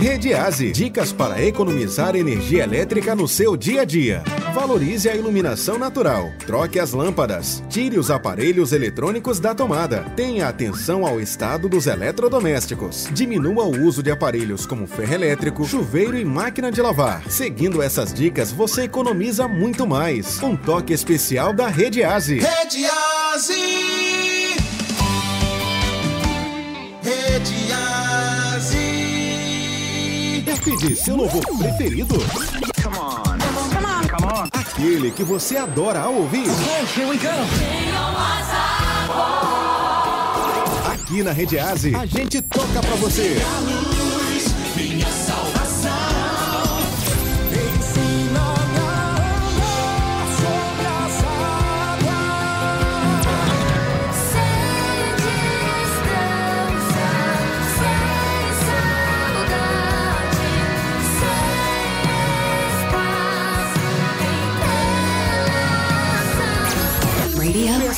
Rede Aze, dicas para economizar energia elétrica no seu dia a dia. Valorize a iluminação natural. Troque as lâmpadas. Tire os aparelhos eletrônicos da tomada. Tenha atenção ao estado dos eletrodomésticos. Diminua o uso de aparelhos como ferro elétrico, chuveiro e máquina de lavar. Seguindo essas dicas, você economiza muito mais. Um toque especial da Rede Aze. Rede Aze. Rede Aze. Pedir seu louvor preferido? Aquele que você adora ouvir. Aqui na Rede Aze, a gente toca pra você.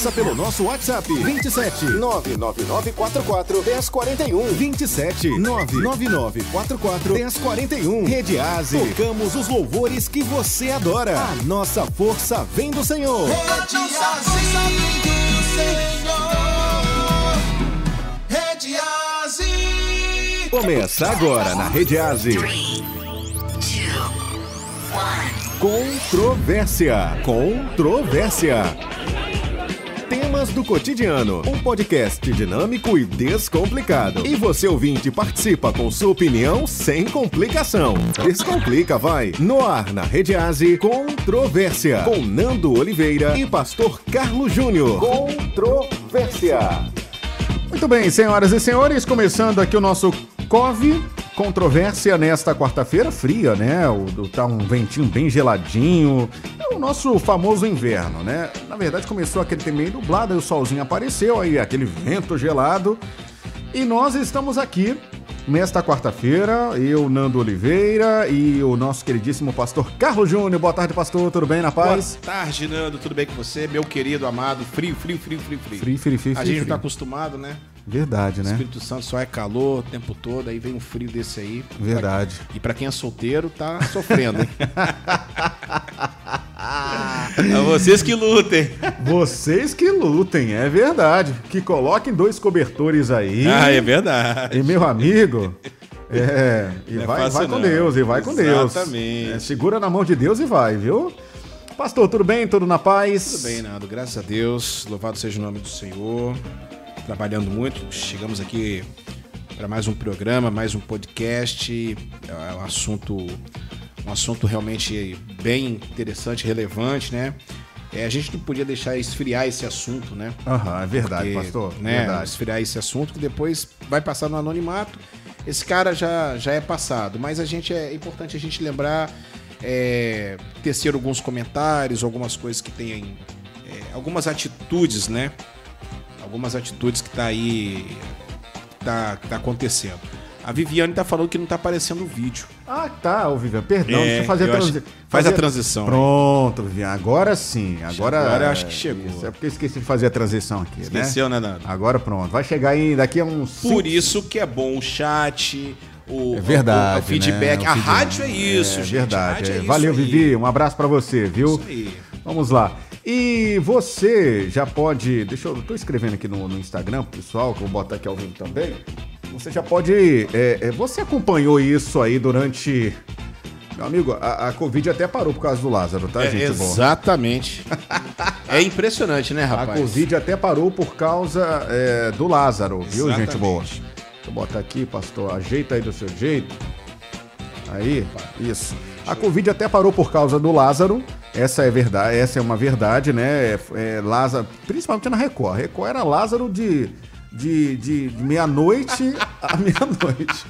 Peça pelo nosso WhatsApp 27 99944 1041 27 99944 1041 Rede Aze. Tocamos os louvores que você adora. A nossa força vem do Senhor. Rede Aze. Rede Aze. Começa agora na Rede Aze. Controvérsia. Controvérsia. Do cotidiano. Um podcast dinâmico e descomplicado. E você ouvinte participa com sua opinião sem complicação. Descomplica, vai. No ar na Rede Aze, Controvérsia. Com Nando Oliveira e Pastor Carlos Júnior. Controvérsia. Muito bem, senhoras e senhores, começando aqui o nosso COVE Controvérsia nesta quarta-feira, fria, né? O, tá um ventinho bem geladinho. É o nosso famoso inverno, né? Na verdade, começou aquele tempo meio nublado, aí o solzinho apareceu, aí aquele vento gelado. E nós estamos aqui nesta quarta-feira, eu, Nando Oliveira e o nosso queridíssimo pastor Carlos Júnior. Boa tarde, pastor, tudo bem, na paz? Boa tarde, Nando. Tudo bem com você? Meu querido, amado. Frio, frio, frio, frio, frio. Frio, frio, frio, A frio, gente não frio. tá acostumado, né? Verdade, O né? Espírito Santo só é calor o tempo todo, aí vem um frio desse aí. Verdade. E pra quem é solteiro, tá sofrendo, hein? é vocês que lutem. Vocês que lutem, é verdade. Que coloquem dois cobertores aí. Ah, é verdade. E meu amigo. É, e é vai, vai com não. Deus, e vai com Deus. Exatamente. É, segura na mão de Deus e vai, viu? Pastor, tudo bem? Tudo na paz? Tudo bem, Nando. Graças a Deus. Louvado seja o nome do Senhor. Trabalhando muito. Chegamos aqui para mais um programa, mais um podcast. É um assunto, um assunto realmente bem interessante, relevante, né? É, a gente não podia deixar esfriar esse assunto, né? Aham, é verdade, Porque, pastor. Né, Verdade. Esfriar esse assunto que depois vai passar no anonimato. Esse cara já, já é passado, mas a gente é importante a gente lembrar, é, tecer alguns comentários, algumas coisas que tem, é, algumas atitudes, né? Algumas atitudes que tá aí, que tá, que tá acontecendo. A Viviane tá falando que não tá aparecendo o vídeo. Ah, tá, ô Vivian, perdão, É, deixa eu fazer a eu acho- transição. faz a transição. Pronto, Vivian, agora sim. Agora, Agora eu acho que chegou. Isso, é porque eu esqueci de fazer a transição aqui, Esqueceu, né? né, Nando? Agora pronto, vai chegar aí daqui a uns Por cinco- isso que é bom o chat, o, É verdade, o, o feedback. né? O a feedback. rádio é isso, é gente. A verdade. rádio é é. Valeu, aí. Vivi. Um abraço pra você, viu? Isso aí. Vamos lá. E você já pode. Deixa eu. tô escrevendo aqui no, no Instagram, pessoal, que eu vou botar aqui ao vivo também. Você já pode. é, é, você acompanhou isso aí durante. Meu amigo, a, a Covid até parou por causa do Lázaro, tá, É, gente? boa? exatamente. é impressionante, né, A rapaz? Covid até parou por causa é, do Lázaro, viu, gente Exatamente. boa? Deixa eu botar aqui, pastor. Ajeita aí do seu jeito. Aí, isso. A Covid até parou por causa do Lázaro. Essa é verdade, essa é uma verdade, né? É, é, Lázaro, principalmente na Record. Record era Lázaro de, de, de, de meia-noite a meia-noite.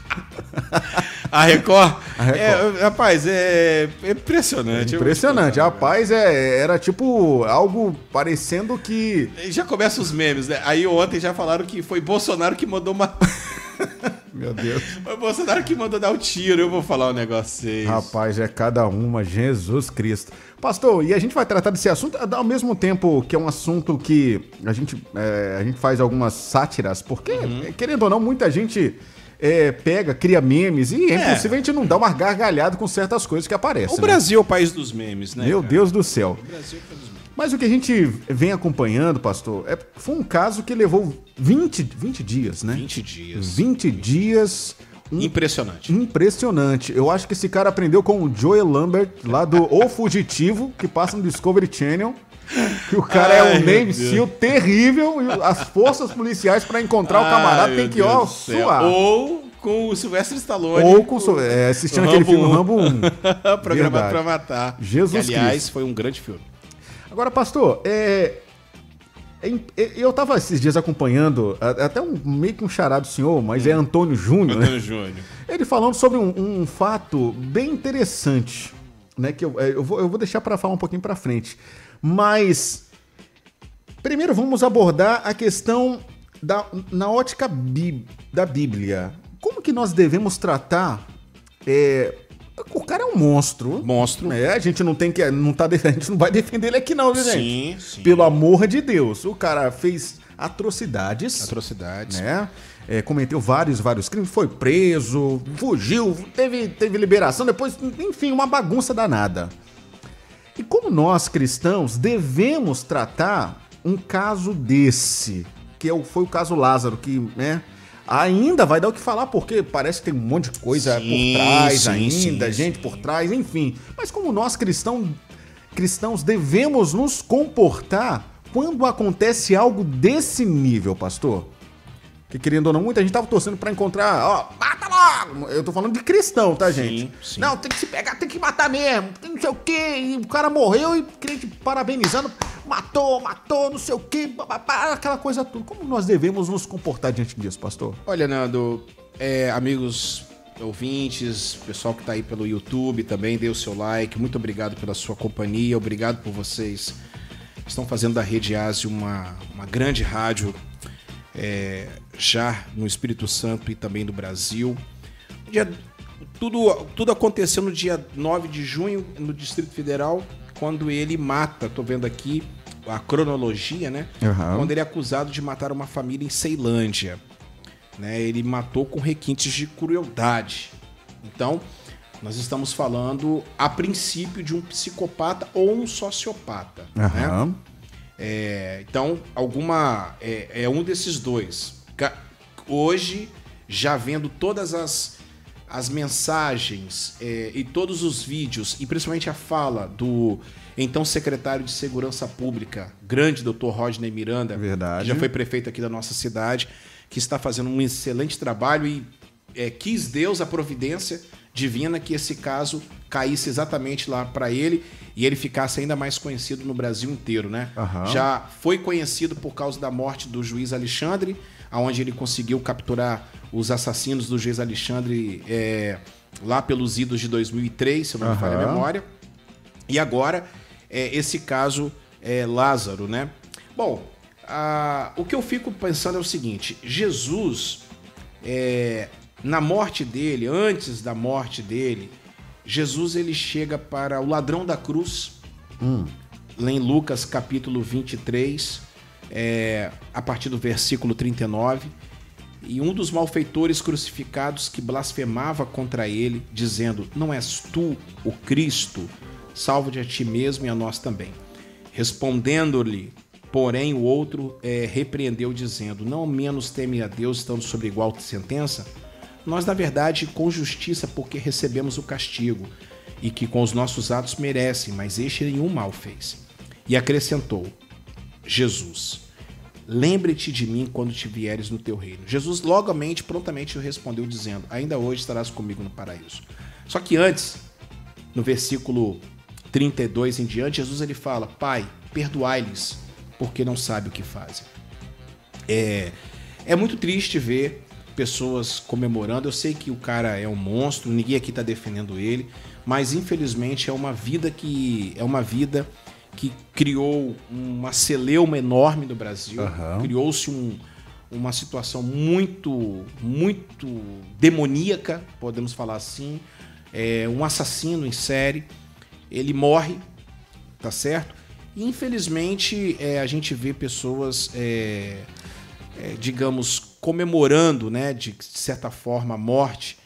A Record. A Record. É, rapaz, é, é impressionante. Impressionante. Eu- Rapaz, é, era tipo algo parecendo que. Já começa os memes, né? Aí ontem já falaram que foi Bolsonaro que mandou uma. Meu Deus. Foi Bolsonaro que mandou dar o tiro. Eu vou falar um negócio vocês. Rapaz, é cada uma, Jesus Cristo. Pastor, e a gente vai tratar desse assunto ao mesmo tempo que é um assunto que a gente, é, a gente faz algumas sátiras, porque, querendo ou não, muita gente é, pega, cria memes e é, É. impossível a gente não dar uma gargalhada com certas coisas que aparecem. O né? Brasil é o país dos memes, né? Meu cara? Deus do céu. O Brasil é o país dos memes. Mas o que a gente vem acompanhando, pastor, é, foi um caso que levou 20, 20 dias, né? 20 dias. 20 dias. um- Impressionante. Impressionante. Eu acho que esse cara aprendeu com o Joel Lambert, lá do O Fugitivo, que passa no Discovery Channel. Que o cara é Ai, um meu Navy Deus. SEAL terrível e as forças policiais pra encontrar o camarada Ai, tem que, ó, Deus suar. Ou com o Silvestre Stallone. Ou com, so- é, assistindo aquele filme 1. Rambo 1. Programado pra matar. Jesus que, aliás, Cristo. foi um grande filme. Agora, pastor, é, é é- eu tava esses dias acompanhando, até um, meio que um charado senhor, mas é Antônio Júnior, né? Antônio Júnior. Ele falando sobre um, um fato bem interessante, né? Que eu, é, eu, vou, eu vou deixar para falar um pouquinho para frente. Mas primeiro vamos abordar a questão da, na ótica bí- da Bíblia. Como que nós devemos tratar? é, o cara é um monstro. Monstro. É, a gente não tem que. Não tá, a gente não vai defender ele aqui, não, viu, gente? Sim, sim. Pelo amor de Deus. O cara fez atrocidades Atrocidades. né? É, cometeu vários, vários crimes, foi preso, fugiu, teve, teve liberação, depois, enfim, uma bagunça danada. E como nós cristãos devemos tratar um caso desse, que é foi o caso Lázaro, que, né? Ainda vai dar o que falar, porque parece que tem um monte de coisa Sim, por trás sim, ainda, sim, gente por trás, enfim. Mas como nós cristãos, cristãos devemos nos comportar quando acontece algo desse nível, pastor? Que querendo ou não, muita gente tava torcendo pra encontrar, ó, mata logo! Eu tô falando de cristão, tá, gente? Não, tem que se pegar, tem que matar mesmo, tem não sei o quê, e o cara morreu e crente parabenizando, matou, matou, não sei o quê, aquela coisa toda. Como nós devemos nos comportar diante disso, pastor? Olha, Nando, é, amigos ouvintes, pessoal que tá aí pelo YouTube também, dê o seu like. Muito obrigado pela sua companhia, obrigado por vocês estão fazendo da Rede Ásia uma, uma grande rádio é, já no Espírito Santo e também no Brasil. Dia- tudo, tudo aconteceu no dia 9 de junho, no Distrito Federal, quando ele mata, tô vendo aqui a cronologia, né? Aham. Quando ele é acusado de matar uma família em Ceilândia. Né? Ele matou com requintes de crueldade. Então, nós estamos falando, a princípio, de um psicopata ou um sociopata. Né? Aham. É, então, alguma. É, é um desses dois. Hoje, já vendo todas as, as mensagens é, e todos os vídeos, e principalmente a fala do então secretário de Segurança Pública, grande doutor Rodney Miranda, Verdade. que já foi prefeito aqui da nossa cidade, que está fazendo um excelente trabalho e é, quis Deus a providência divina que esse caso caísse exatamente lá para ele e ele ficasse ainda mais conhecido no Brasil inteiro, né? Aham. Já foi conhecido por causa da morte do juiz Alexandre, aonde ele conseguiu capturar os assassinos do juiz Alexandre é, lá pelos idos de 2003, se eu não me falha a memória. E agora, é, esse caso é Lázaro, né? Bom, a- o que eu fico pensando é o seguinte: Jesus, é, na morte dele, antes da morte dele, Jesus ele chega para o ladrão da cruz, lá em Lucas capítulo 23, é, a partir do versículo 39. E um dos malfeitores crucificados que blasfemava contra ele, dizendo: Não és tu o Cristo, salva-te a ti mesmo e a nós também. Respondendo-lhe, porém, o outro é, repreendeu, dizendo: Não menos teme a Deus, estando sobre igual sentença? Nós, na verdade, com justiça, porque recebemos o castigo, e que com os nossos atos merecem, mas este nenhum mal fez. E acrescentou: Jesus, lembre-te de mim quando te vieres no teu reino. Jesus logamente, prontamente respondeu, dizendo: Ainda hoje estarás comigo no paraíso. Só que antes, no versículo 32 em diante, Jesus ele fala: Pai, perdoai-lhes, porque não sabem o que fazem. É, é muito triste ver pessoas comemorando. Eu sei que o cara é um monstro, ninguém aqui está defendendo ele, mas infelizmente é uma vida que é uma vida que criou uma celeuma enorme no Brasil. Aham. Criou-se um- uma situação muito, muito demoníaca, podemos falar assim. É, um assassino em série. Ele morre, tá certo? E, infelizmente, é, a gente vê pessoas, é, é, digamos, comemorando, né, de certa forma, a morte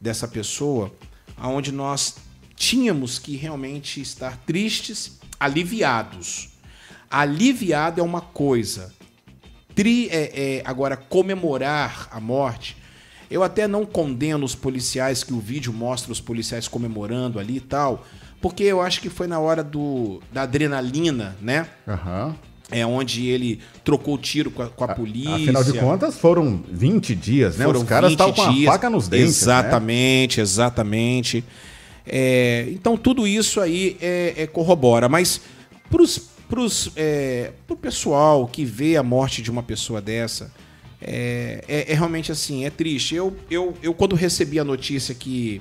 dessa pessoa, aonde nós tínhamos que realmente estar tristes, aliviados. Aliviado é uma coisa. Tri, é, é, agora, comemorar a morte. Eu até não condeno os policiais que o vídeo mostra os policiais comemorando ali e tal, porque eu acho que foi na hora do, da adrenalina, né? Aham. É onde ele trocou o tiro com a, com a polícia. Afinal de contas, foram 20 dias, né? Foram Os caras 20 estavam com a faca nos dentes. né? Exatamente, exatamente. É, então tudo isso aí é, é corrobora. Mas pros, pros, é, pro pessoal que vê a morte de uma pessoa dessa, é, é- é realmente assim, é triste. Eu, eu, eu quando recebi a notícia que,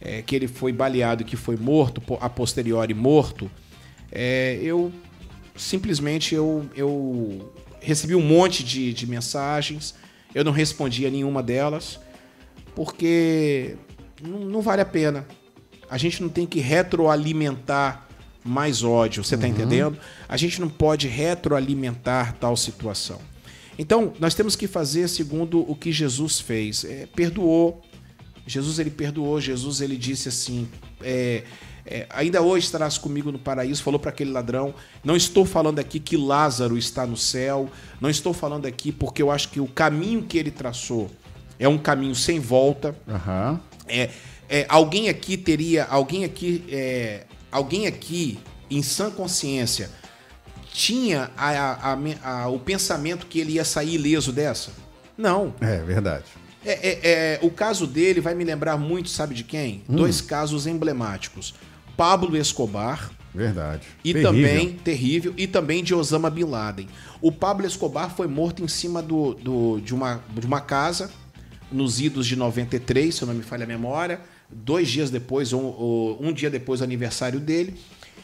é, que ele foi baleado, que foi morto, a posteriori morto, eu simplesmente eu, eu recebi um monte de, de mensagens, eu não respondi a nenhuma delas, porque não, não vale a pena. A gente não tem que retroalimentar mais ódio, você tá entendendo? A gente não pode retroalimentar tal situação. Então, nós temos que fazer segundo o que Jesus fez. É, perdoou. Jesus, ele perdoou. Jesus, ele disse assim: é, é, ainda hoje estarás comigo no paraíso. Falou para aquele ladrão. Não estou falando aqui que Lázaro está no céu. Não estou falando aqui porque eu acho que o caminho que ele traçou é um caminho sem volta. Aham. É, é, alguém aqui teria, alguém aqui, é, alguém aqui em sã consciência tinha a- a- a o pensamento que ele ia sair ileso dessa? Não. É verdade. É, é- é, o caso dele vai me lembrar muito, sabe de quem? Dois casos emblemáticos: Pablo Escobar Verdade. e Terrível. também terrível e também de Osama bin Laden. O Pablo Escobar foi morto em cima do, do- de, uma, de uma casa nos idos de 93, se eu não me falha a memória. Dois dias depois, ou, ou um dia depois do aniversário dele,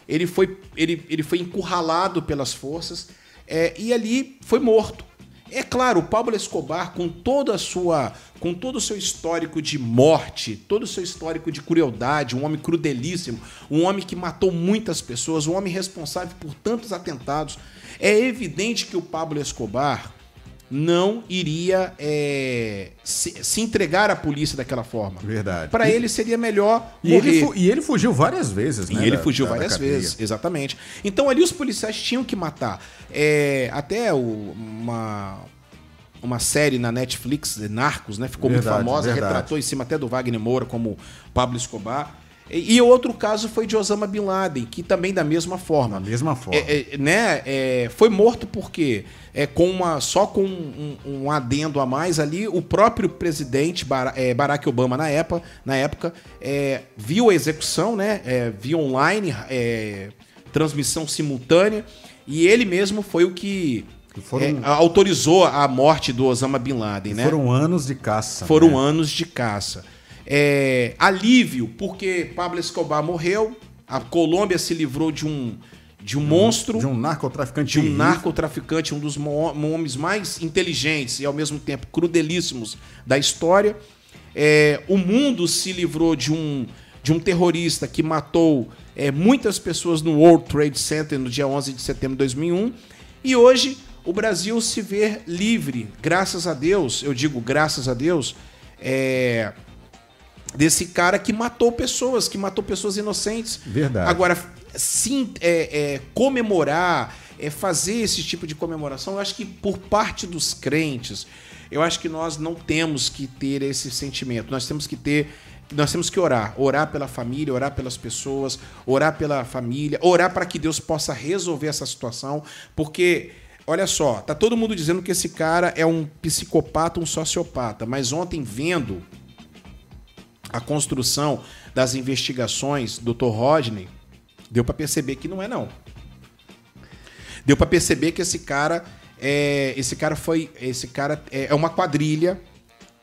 ele foi, ele, ele foi encurralado pelas forças é, e ali foi morto. É claro, o Pablo Escobar, com toda a sua, com todo o seu histórico de morte, todo o seu histórico de crueldade, um homem crudelíssimo, um homem que matou muitas pessoas, um homem responsável por tantos atentados, é evidente que o Pablo Escobar não iria é, se, se entregar à polícia daquela forma. Verdade. Para E- ele seria melhor E ele, morrer. e ele fugiu várias vezes, E né? ele da- fugiu da- da várias cadeia. vezes, exatamente. Então ali os policiais tinham que matar. É, até o- uma, uma série na Netflix, de Narcos, né? Ficou Verdade, muito famosa, verdade. retratou em cima até do Wagner Moura como Pablo Escobar. E, outro caso foi de Osama Bin Laden, que também da mesma forma. Da mesma forma. É, é, né, é, foi morto porque é, com uma, só com um, um adendo a mais ali, o próprio presidente é, Barack Obama na época, na época é, viu a execução, né, é, via online, é, transmissão simultânea, e ele mesmo foi o que Foram- autorizou a morte do Osama Bin Laden, né? Foram anos de caça. Foram né? anos de caça. É, alívio, porque Pablo Escobar morreu, a Colômbia se livrou de um, de um monstro, De um narcotraficante. de um rico. narcotraficante, um dos homens mais inteligentes e ao mesmo tempo crudelíssimos da história. É, o mundo se livrou de um, de um terrorista que matou é, muitas pessoas no World Trade Center no dia 11 de setembro de 2001. E hoje o Brasil se vê livre, graças a Deus, eu digo graças a Deus, é, desse cara que matou pessoas, que matou pessoas inocentes. Verdade. Agora, sim, é, é, comemorar, é, fazer esse tipo de comemoração, eu acho que por parte dos crentes, eu acho que nós não temos que ter esse sentimento. Nós temos que ter. Nós temos que orar, orar pela família, orar pelas pessoas, orar pela família, orar para que Deus possa resolver essa situação, porque olha só, tá todo mundo dizendo que esse cara é um psicopata, um sociopata, mas ontem vendo a construção das investigações do Dr. Rodney, deu pra perceber que não é não. Deu pra perceber que esse cara é, esse cara foi, esse cara é, é uma quadrilha,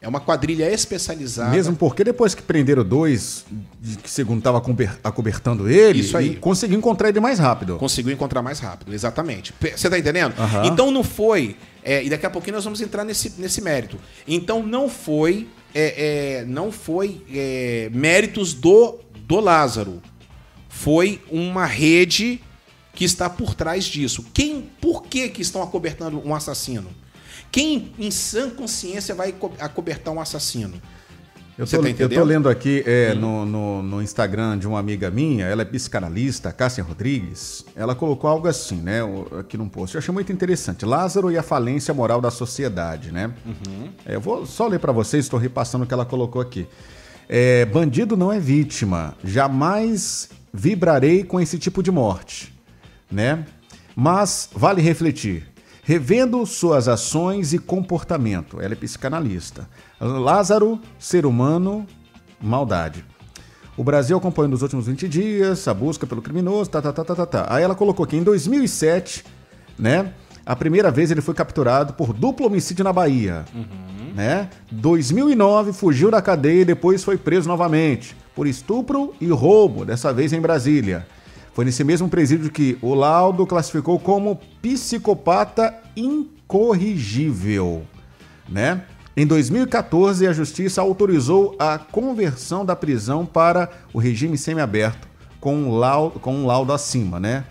é uma quadrilha especializada. Mesmo porque depois que prenderam dois, que segundo estava acobertando ele, Isso aí. conseguiu encontrar ele mais rápido. Conseguiu encontrar mais rápido, exatamente. Você tá entendendo? Aham. Então não foi. é, e daqui a pouquinho nós vamos entrar nesse, nesse mérito. Então não foi. É, é, não foi é, méritos do, do Lázaro. Foi uma rede que está por trás disso. Quem, por que, que estão acobertando um assassino? Quem em sã consciência vai co- acobertar um assassino? Eu Você tô, tá eu tô lendo aqui é, no, no, no Instagram de uma amiga minha, ela é psicanalista, Cássia Rodrigues. Ela colocou algo assim, né, aqui num post. Eu achei muito interessante. Lázaro e a falência moral da sociedade, né? É, eu vou só ler para vocês, estou repassando o que ela colocou aqui. É, bandido não é vítima. Jamais vibrarei com esse tipo de morte, né? Mas vale refletir. Revendo suas ações e comportamento. Ela é psicanalista. Lázaro, ser humano, maldade. O Brasil acompanhou nos últimos 20 dias a busca pelo criminoso, tá, tá, tá, tá, tá, tá. Aí ela colocou que em 2007, né, a primeira vez ele foi capturado por duplo homicídio na Bahia, né? 2009 fugiu da cadeia e depois foi preso novamente por estupro e roubo, dessa vez em Brasília. Foi nesse mesmo presídio que o laudo classificou como psicopata incorrigível, né? Em 2014, a justiça autorizou a conversão da prisão para o regime semiaberto com um laudo, com um laudo acima, né?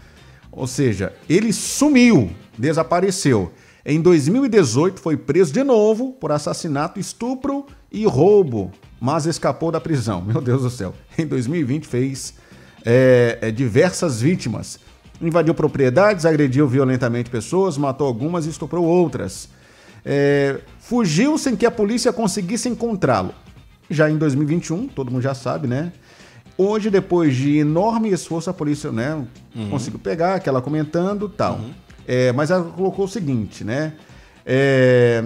Ou seja, ele sumiu, desapareceu. Em 2018 foi preso de novo por assassinato, estupro e roubo, mas escapou da prisão. Meu Deus do céu. Em 2020 fez é, é, diversas vítimas. Invadiu propriedades, agrediu violentamente pessoas, matou algumas e estuprou outras. É, fugiu sem que a polícia conseguisse encontrá-lo. Já em 2021, todo mundo já sabe, né? Hoje, depois de enorme esforço, a polícia né, conseguiu pegar, aquela comentando tal. É, mas ela colocou o seguinte, né? É,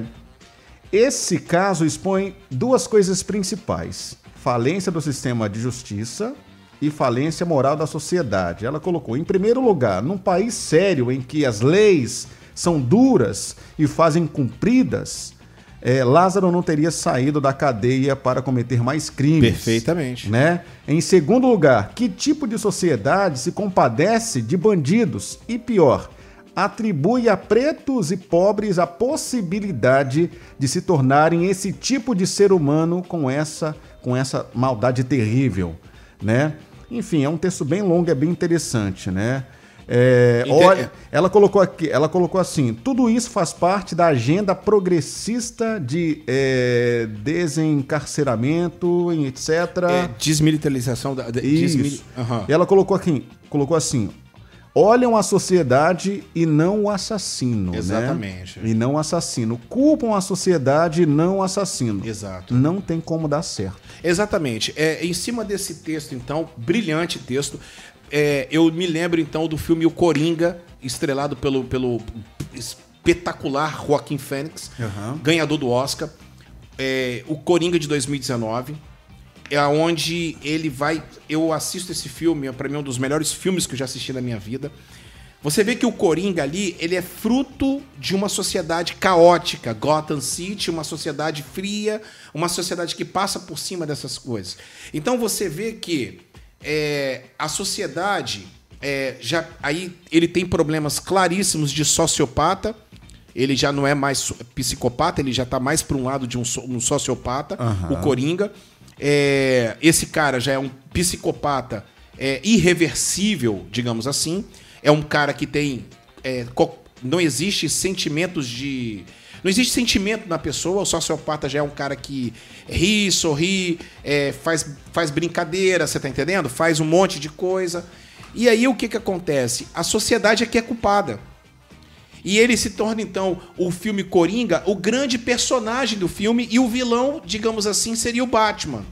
esse caso expõe duas coisas principais: falência do sistema de justiça e falência moral da sociedade. Ela colocou, em primeiro lugar, num país sério em que as leis são duras e fazem cumpridas, eh, Lázaro não teria saído da cadeia para cometer mais crimes. Perfeitamente. Né? Em segundo lugar, que tipo de sociedade se compadece de bandidos? E pior, atribui a pretos e pobres a possibilidade de se tornarem esse tipo de ser humano com essa, com essa maldade terrível, né? Enfim, é um texto bem longo, é bem interessante, né? É, olha, ela colocou aqui, ela colocou assim: tudo isso faz parte da agenda progressista de é, desencarceramento, etc. É, desmilitarização da. desmili- Aham. Ela colocou aqui, colocou assim: olham a sociedade e não o assassino. né? Exatamente. E não o assassino. Culpam a sociedade e não o assassino. Exato. Não tem como dar certo. Exatamente. É, em cima desse texto, então, brilhante texto, é, eu me lembro então do filme O Coringa, estrelado pelo, pelo espetacular Joaquim Fênix, Aham. ganhador do Oscar. É, o Coringa de 2019. É onde ele vai. Eu assisto esse filme, para mim é um dos melhores filmes que eu já assisti na minha vida. Você vê que o Coringa ali, ele é fruto de uma sociedade caótica, Gotham City, uma sociedade fria, uma sociedade que passa por cima dessas coisas. Então você vê que é, a sociedade é, já aí ele tem problemas claríssimos de sociopata. Ele já não é mais psicopata, ele já está mais para um lado de um, um sociopata, Aham. o Coringa. É, esse cara já é um psicopata é, irreversível, digamos assim. É um cara que tem. é, não existe sentimentos de. Não existe sentimento na pessoa. O sociopata já é um cara que ri, sorri, é, faz, faz brincadeira, você tá entendendo? Faz um monte de coisa. E aí o que, que acontece? A sociedade é que é culpada. E ele se torna, então, o filme Coringa, o grande personagem do filme, e o vilão, digamos assim, seria o Batman.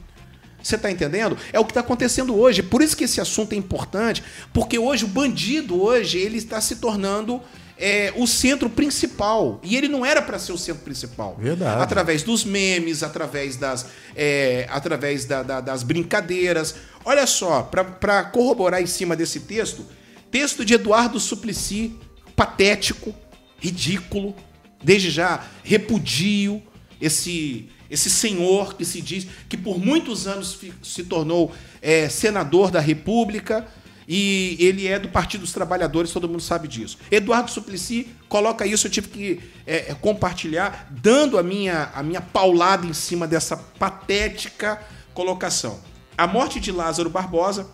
Você tá entendendo? É o que está acontecendo hoje. Por isso que esse assunto é importante, porque hoje o bandido, hoje, ele está se tornando é, o centro principal. E ele não era para ser o centro principal. Verdade. Através dos memes, através das, é, através da- da- das brincadeiras. Olha só, para corroborar em cima desse texto, texto de Eduardo Suplicy, patético, ridículo, desde já repudio esse esse senhor que se diz que por muitos anos se tornou é, senador da República e ele é do Partido dos Trabalhadores, todo mundo sabe disso. Eduardo Suplicy coloca isso, eu tive que é, é, compartilhar, dando a minha, a minha paulada em cima dessa patética colocação. A morte de Lázaro Barbosa,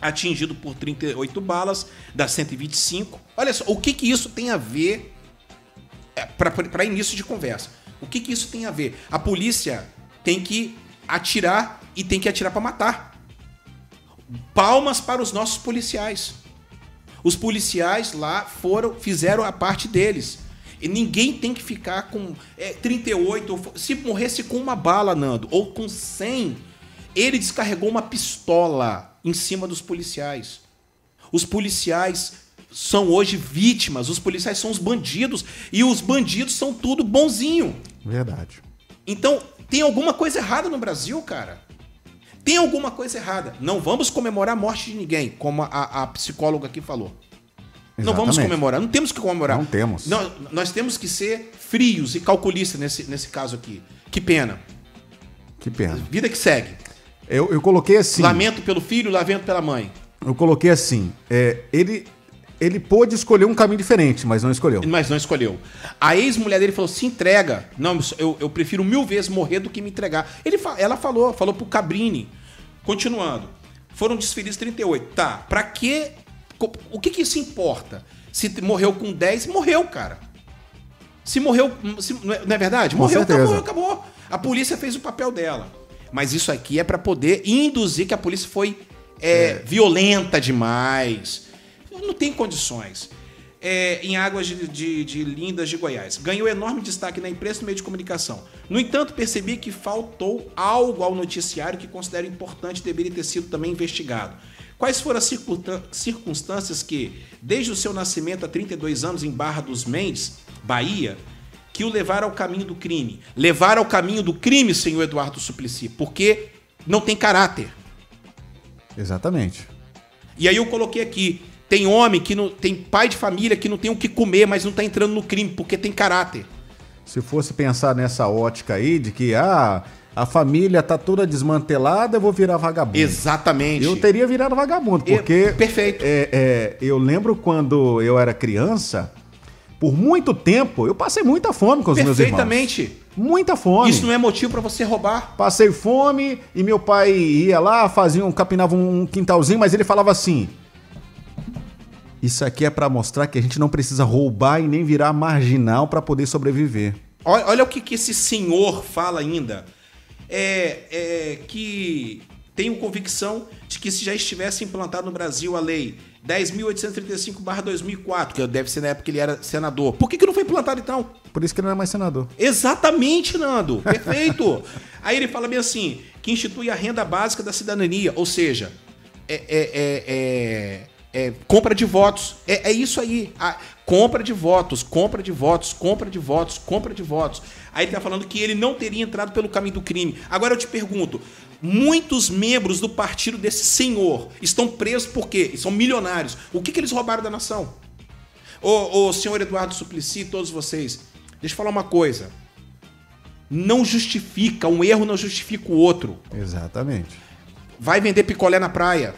atingido por 38 balas das 125. Olha só, o que, que isso tem a ver É, para início de conversa. O que, que isso tem a ver? A polícia tem que atirar e tem que atirar para matar. Palmas para os nossos policiais. Os policiais lá foram, fizeram a parte deles. E ninguém tem que ficar com é, 38. Se morresse com uma bala, Nando, ou com 100, ele descarregou uma pistola em cima dos policiais. Os policiais são hoje vítimas, os policiais são os bandidos e os bandidos são tudo bonzinho. Verdade. Então, tem alguma coisa errada no Brasil, cara. Tem alguma coisa errada. Não vamos comemorar a morte de ninguém, como a, a psicóloga aqui falou. Não vamos Exatamente. comemorar, não temos que comemorar. Não temos. Nós, nós temos que ser frios e calculistas nesse, nesse caso aqui. Que pena. Que pena. Vida que segue. Eu, eu coloquei assim. Lamento pelo filho, lamento pela mãe. Eu coloquei assim. é, ele, ele pôde escolher um caminho diferente, mas não escolheu. Mas não escolheu. A ex-mulher dele falou: se entrega. Não, eu, eu prefiro mil vezes morrer do que me entregar. Ele, ela falou, falou pro Cabrini. Continuando. Foram desferidos 38. Tá, pra que. O que que isso importa? Se morreu com 10, morreu, cara. Se morreu. se- não, é, é verdade? Com Morreu, certeza. acabou, acabou. A polícia fez o papel dela. Mas isso aqui é pra poder induzir que a polícia foi é, violenta demais. Não tem condições. É, em águas de, de- de Lindas de Goiás. Ganhou enorme destaque na imprensa e no meio de comunicação. No entanto, percebi que faltou algo ao noticiário que considero importante e deveria ter sido também investigado. Quais foram as circunstân- circunstâncias que, desde o seu nascimento há 32 anos em Barra dos Mendes, Bahia, que o levaram ao caminho do crime? Levaram ao caminho do crime, senhor Eduardo Suplicy, porque não tem caráter. Exatamente. E aí eu coloquei aqui, tem homem que não tem pai de família que não tem o que comer, mas não tá entrando no crime porque tem caráter. Se fosse pensar nessa ótica aí de que ah, a família tá toda desmantelada, eu vou virar vagabundo. Exatamente. Eu teria virado vagabundo, É, porque. perfeito. é, é, eu lembro quando eu era criança, por muito tempo, eu passei muita fome com os meus irmãos. Perfeitamente. Muita fome. Isso não é motivo pra você roubar. Passei fome e meu pai ia lá, fazia um, capinava um quintalzinho, mas ele falava assim: Isso aqui é pra mostrar que a gente não precisa roubar e nem virar marginal pra poder sobreviver. Olha, olha o que, que esse senhor fala ainda. É, é que tenho convicção de que se já estivesse implantado no Brasil a lei 10.835-2004, que deve ser na época que ele era senador, por que, que não foi implantado então? Por isso que ele não é mais senador. Exatamente, Nando. Perfeito. Aí ele fala bem assim: que institui a renda básica da cidadania, ou seja, é, é- é- é- é compra de votos. É, é isso aí. A compra de votos, compra de votos, compra de votos, compra de votos. Aí ele tá falando que ele não teria entrado pelo caminho do crime. Agora eu te pergunto: muitos membros do partido desse senhor estão presos por quê? São milionários. O que, que eles roubaram da nação? Ô, ô senhor Eduardo Suplicy, todos vocês, deixa eu falar uma coisa. Não justifica, um erro não justifica o outro. Exatamente. Vai vender picolé na praia.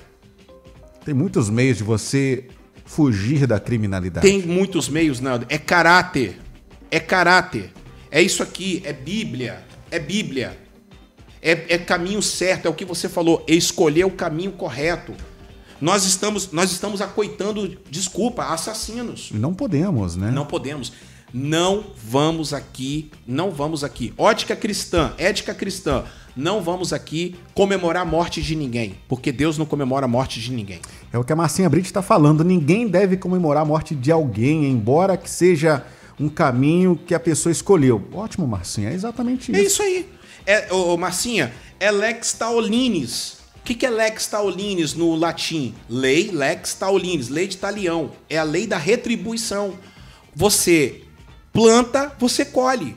Tem muitos meios de você fugir da criminalidade. Tem muitos meios, Nando. É caráter. É caráter. É isso aqui. É Bíblia. É Bíblia. É, é caminho certo. É o que você falou. É escolher o caminho correto. Nós estamos, nós estamos acoitando, desculpa, assassinos. Não podemos, né? Não podemos. Não vamos aqui, não vamos aqui. Ótica cristã, ética cristã. Não vamos aqui comemorar a morte de ninguém, porque Deus não comemora a morte de ninguém. É o que a Marcinha Brito está falando. Ninguém deve comemorar a morte de alguém, embora que seja um caminho que a pessoa escolheu. Ótimo, Marcinha. É exatamente isso. É isso aí. É, ô, Marcinha, é lex taolinis. O que, que é lex taolinis no latim? Lei lex taolinis, lei de talião. É a lei da retribuição. Você planta, você colhe.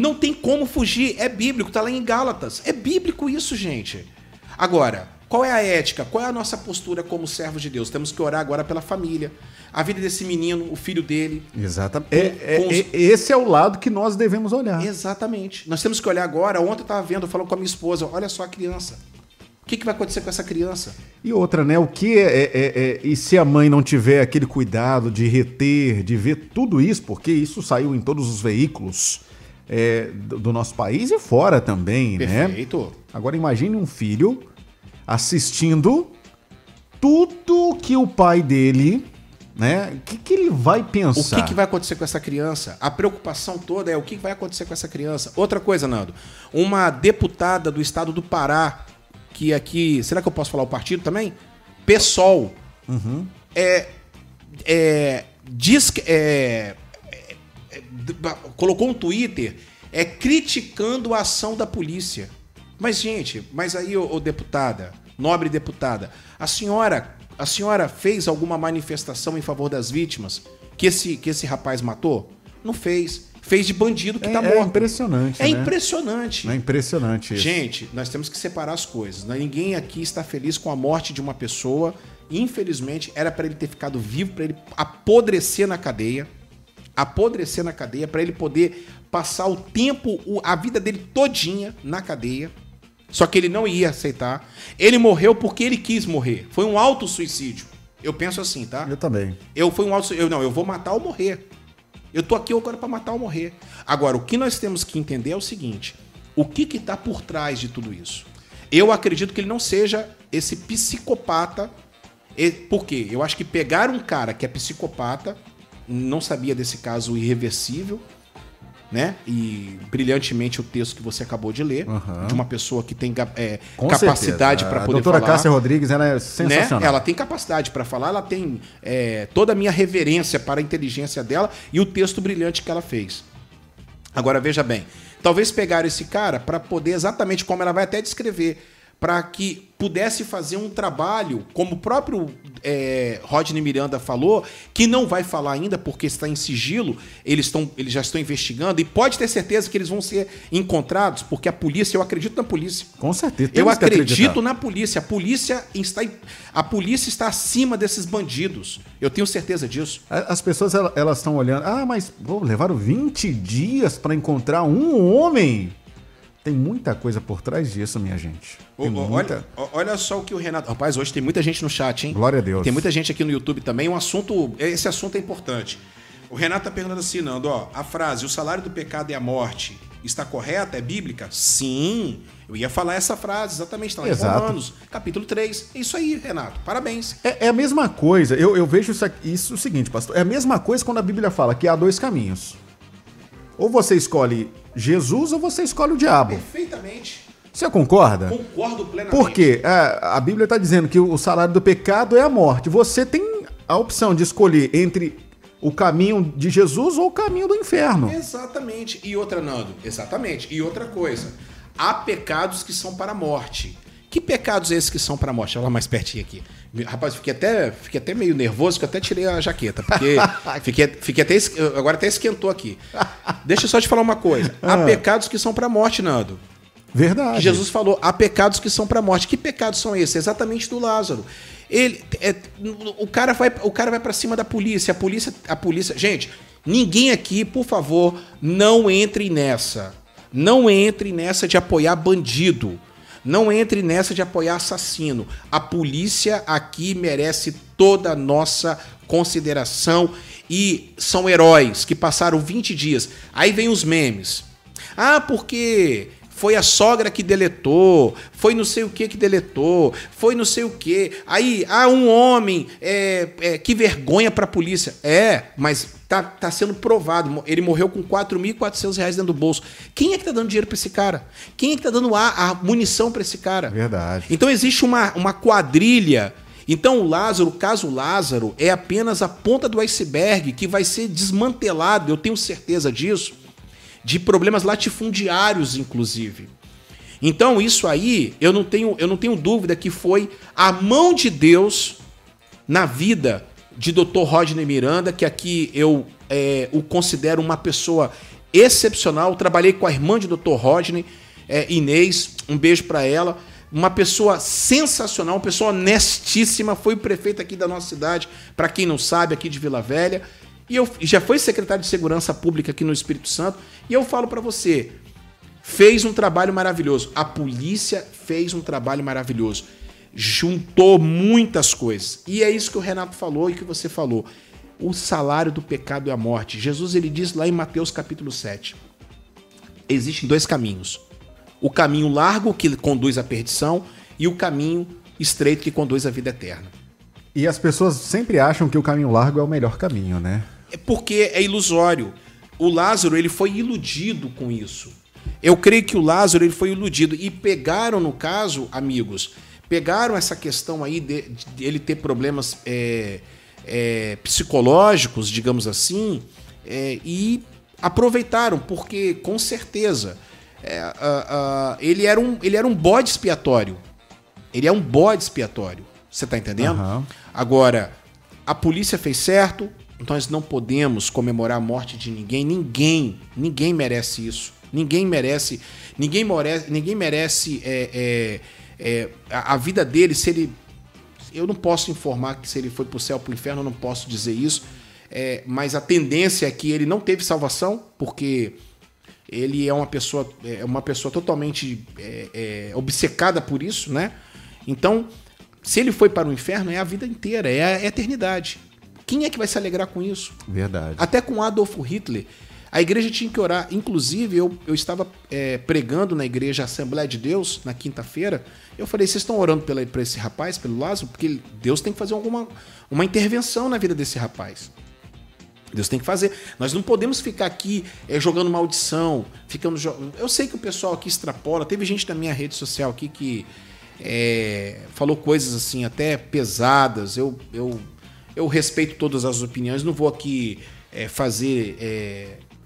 Não tem como fugir, é bíblico, tá lá em Gálatas. É bíblico isso, gente. Agora, qual é a ética? Qual é a nossa postura como servos de Deus? Temos que orar agora pela família. A vida desse menino, o filho dele. Exatamente. É- é- Com os- é- esse é o lado que nós devemos olhar. Exatamente. Nós temos que olhar agora. Ontem eu estava vendo, falando com a minha esposa: olha só a criança. O que, que vai acontecer com essa criança? E outra, né? O que é, é- é- E se a mãe não tiver aquele cuidado de reter, de ver tudo isso, porque isso saiu em todos os veículos é, do, do nosso país e fora também, né? Perfeito. Agora imagine um filho assistindo tudo que o pai dele né? O que, que ele vai O pensar? que, que vai acontecer com essa criança? A preocupação toda é o que vai acontecer com essa criança. Outra coisa, Nando. Uma deputada do estado do Pará, que aqui. Será que eu posso falar o partido também? PSOL. É, é, diz que. É, colocou um Twitter é, criticando a ação da polícia. Mas, gente, mas aí, ô, ô deputada, nobre deputada, a senhora, a senhora fez alguma manifestação em favor das vítimas que esse, que esse rapaz matou? Não fez. Fez de bandido que É- tá é morto. impressionante, É né? impressionante. É impressionante isso. Gente, nós temos que separar as coisas. né? Ninguém aqui está feliz com a morte de uma pessoa. Infelizmente, era para ele ter ficado vivo, para ele apodrecer na cadeia. Apodrecer na cadeia, para ele poder passar o tempo, a vida dele todinha na cadeia. Só que ele não ia aceitar. Ele morreu porque ele quis morrer. Foi um auto-suicídio. Eu penso assim, tá? Eu também. Eu fui um auto eu não, eu vou matar ou morrer. Eu tô aqui agora para matar ou morrer. Agora, o que nós temos que entender é o seguinte: o que que tá por trás de tudo isso? Eu acredito que ele não seja esse psicopata. E- Por quê? Eu acho que pegar um cara que é psicopata, não sabia desse caso irreversível, né? E brilhantemente o texto que você acabou de ler, Aham. de uma pessoa que tem é, capacidade para A poder doutora falar Cássia Rodrigues, ela é sensacional. né? Ela tem capacidade para falar, ela tem é, toda a minha reverência para a inteligência dela e o texto brilhante que ela fez. Agora veja bem, talvez pegaram esse cara para poder exatamente como ela vai até descrever, para que pudesse fazer um trabalho, como o próprio é, Rodney Miranda falou, que não vai falar ainda porque está em sigilo, eles, estão, eles já estão investigando e pode ter certeza que eles vão ser encontrados, porque a polícia, eu acredito na polícia. Com certeza. Eu acredito na polícia. A polícia está, a polícia está acima desses bandidos. Eu tenho certeza disso. As pessoas ela- elas estão olhando. Ah, mas pô, levaram 20 dias para encontrar um homem. Tem muita coisa por trás disso, minha gente. Ô, muita... olha, olha só o que o Renato. Rapaz, hoje tem muita gente no chat, hein? Glória a Deus. Tem muita gente aqui no YouTube também. Um assunto. Esse assunto é importante. O Renato tá perguntando assim, Nando, ó, a frase o salário do pecado é a morte está correta? É bíblica? Sim. Eu ia falar essa frase, exatamente. Está lá em Exato. Romanos, capítulo 3. É isso aí, Renato. Parabéns. É, é a mesma coisa. Eu, eu vejo isso, aqui- isso o seguinte, pastor. É a mesma coisa quando a Bíblia fala que há dois caminhos. Ou você escolhe Jesus ou você escolhe o diabo. Perfeitamente. Você concorda? Concordo plenamente. Por quê? É, a Bíblia está dizendo que o salário do pecado é a morte. Você tem a opção de escolher entre o caminho de Jesus ou o caminho do inferno. Exatamente. E outra, Nando, exatamente. E outra coisa, há pecados que são para a morte. Que pecados esses que são para a morte? Olha lá mais pertinho aqui. Rapaz, fiquei até, fiquei até meio nervoso que eu até tirei a jaqueta, porque fiquei, fiquei até, agora até esquentou aqui. Deixa eu só te falar uma coisa. Há Ah. pecados que são para a morte, Nando. Verdade. Que Jesus falou, há pecados que são para a morte. Que pecados são esses? Exatamente do Lázaro. Ele, é, o cara vai, o cara vai para cima da polícia. A polícia, a polícia. Gente, ninguém aqui, por favor, não entre nessa. Não entre nessa de apoiar bandido. Não entre nessa de apoiar assassino. A polícia aqui merece toda a nossa consideração e são heróis que passaram 20 dias. Aí vem os memes. Ah, porque foi a sogra que deletou, foi não sei o que que deletou, foi não sei o que. Aí, ah, um homem, é, é, que vergonha pra polícia. É, mas tá, tá sendo provado. Ele morreu com 4.400 reais dentro do bolso. Quem é que tá dando dinheiro pra esse cara? Quem é que tá dando a, a munição pra esse cara? Verdade. Então existe uma, uma quadrilha. Então o Lázaro, o caso Lázaro, é apenas a ponta do iceberg que vai ser desmantelado, eu tenho certeza disso, de problemas latifundiários, inclusive. Então isso aí, eu não tenho, eu não tenho dúvida que foi a mão de Deus na vida de Dr. Rodney Miranda, que aqui eu é, o considero uma pessoa excepcional. Trabalhei com a irmã de Dr. Rodney, é, Inês, um beijo para ela. Uma pessoa sensacional, uma pessoa honestíssima, foi prefeito aqui da nossa cidade, para quem não sabe, aqui de Vila Velha. E eu já foi secretário de Segurança Pública aqui no Espírito Santo. E eu falo para você, fez um trabalho maravilhoso. A polícia fez um trabalho maravilhoso. Juntou muitas coisas. E é isso que o Renato falou e que você falou. O salário do pecado é a morte. Jesus ele diz lá em Mateus capítulo 7. Existem dois caminhos. O caminho largo que conduz à perdição e o caminho estreito que conduz à vida eterna. E as pessoas sempre acham que o caminho largo é o melhor caminho, né? É porque é ilusório. O Lázaro ele foi iludido com isso. Eu creio que o Lázaro ele foi iludido e pegaram no caso, amigos, pegaram essa questão aí de, de ele ter problemas é, é, psicológicos, digamos assim, é, e aproveitaram porque com certeza é, ele era um ele era um bode expiatório. Ele é um bode expiatório. Você tá entendendo? Aham. Agora, a polícia fez certo, nós não podemos comemorar a morte de ninguém. Ninguém, ninguém merece isso. Ninguém merece, ninguém merece, ninguém merece é, é, é, a, a vida dele se ele. Eu não posso informar que se ele foi pro céu ou pro inferno, eu não posso dizer isso. É, mas a tendência é que ele não teve salvação, porque ele é uma pessoa, é uma pessoa totalmente é, é, obcecada por isso, né? Então, se ele foi para o inferno, é a vida inteira, é a eternidade. Quem é que vai se alegrar com isso? Verdade. Até com Adolfo Hitler, a igreja tinha que orar. Inclusive, eu, eu estava é, pregando na igreja Assembleia de Deus, na quinta-feira. Eu falei, vocês estão orando por esse rapaz, pelo Lázaro? Porque Deus tem que fazer alguma uma intervenção na vida desse rapaz. Deus tem que fazer. Nós não podemos ficar aqui é, jogando maldição, ficando. Eu sei que o pessoal aqui extrapola. Teve gente na minha rede social aqui que é, falou coisas assim até pesadas. Eu, eu, eu respeito todas as opiniões. Não vou aqui é, fazer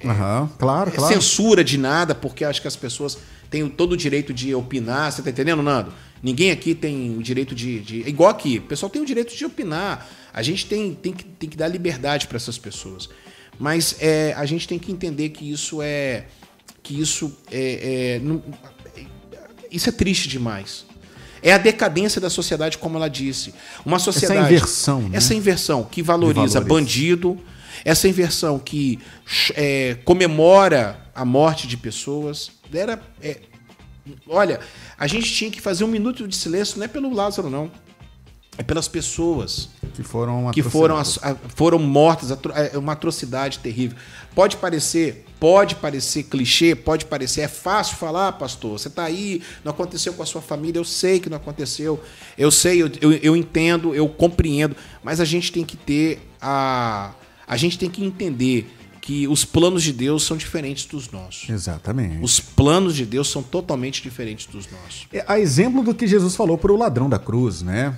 é, Aham, claro, é, claro. censura de nada, porque acho que as pessoas têm todo o direito de opinar. Você tá entendendo, Nando? Ninguém aqui tem o direito de. de- igual aqui, o pessoal tem o direito de opinar. A gente tem, tem, que, tem que dar liberdade para essas pessoas. Mas é, a gente tem que entender que isso é. Que isso é. é, não- isso é triste demais. É a decadência da sociedade, como ela disse. Uma sociedade. inversão, né? Essa inversão que valoriza bandido, essa inversão que é, comemora a morte de pessoas. Era, é, olha, a gente tinha que fazer um minuto de silêncio, não é pelo Lázaro, não. É pelas pessoas Que foram que foram, a- foram mortas, atro- é uma atrocidade terrível. Pode parecer, pode parecer clichê, pode parecer, é fácil falar, pastor. Você está aí, não aconteceu com a sua família, eu sei que não aconteceu, eu sei, eu, eu, eu entendo, eu compreendo, mas a gente tem que ter a. A gente tem que entender que os planos de Deus são diferentes dos nossos. Exatamente. Os planos de Deus são totalmente diferentes dos nossos. É, A exemplo do que Jesus falou para o ladrão da cruz, né?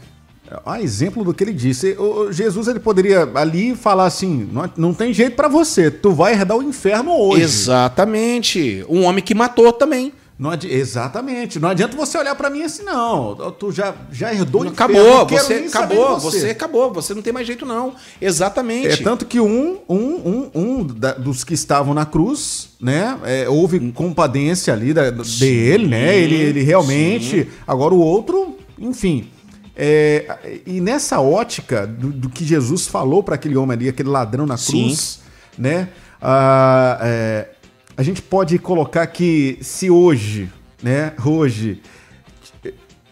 A exemplo do que ele disse. O- Jesus ele poderia ali falar assim: não, não tem jeito para você, tu vai herdar o inferno hoje. Exatamente. Um homem que matou também. Não adi- Exatamente. Não adianta você olhar para mim assim, não. Tu já, já herdou. Acabou, não quero você acabou, de você. acabou, você não tem mais jeito não. Exatamente. É tanto que um, um, um, um da- dos que estavam na cruz, né? é, houve compadência ali da, dele, né? Ele, ele realmente. Agora o outro, enfim. É, e nessa ótica do, do que Jesus falou para aquele homem ali, aquele ladrão na cruz, né? ah, é, a gente pode colocar que se hoje, né? Hoje.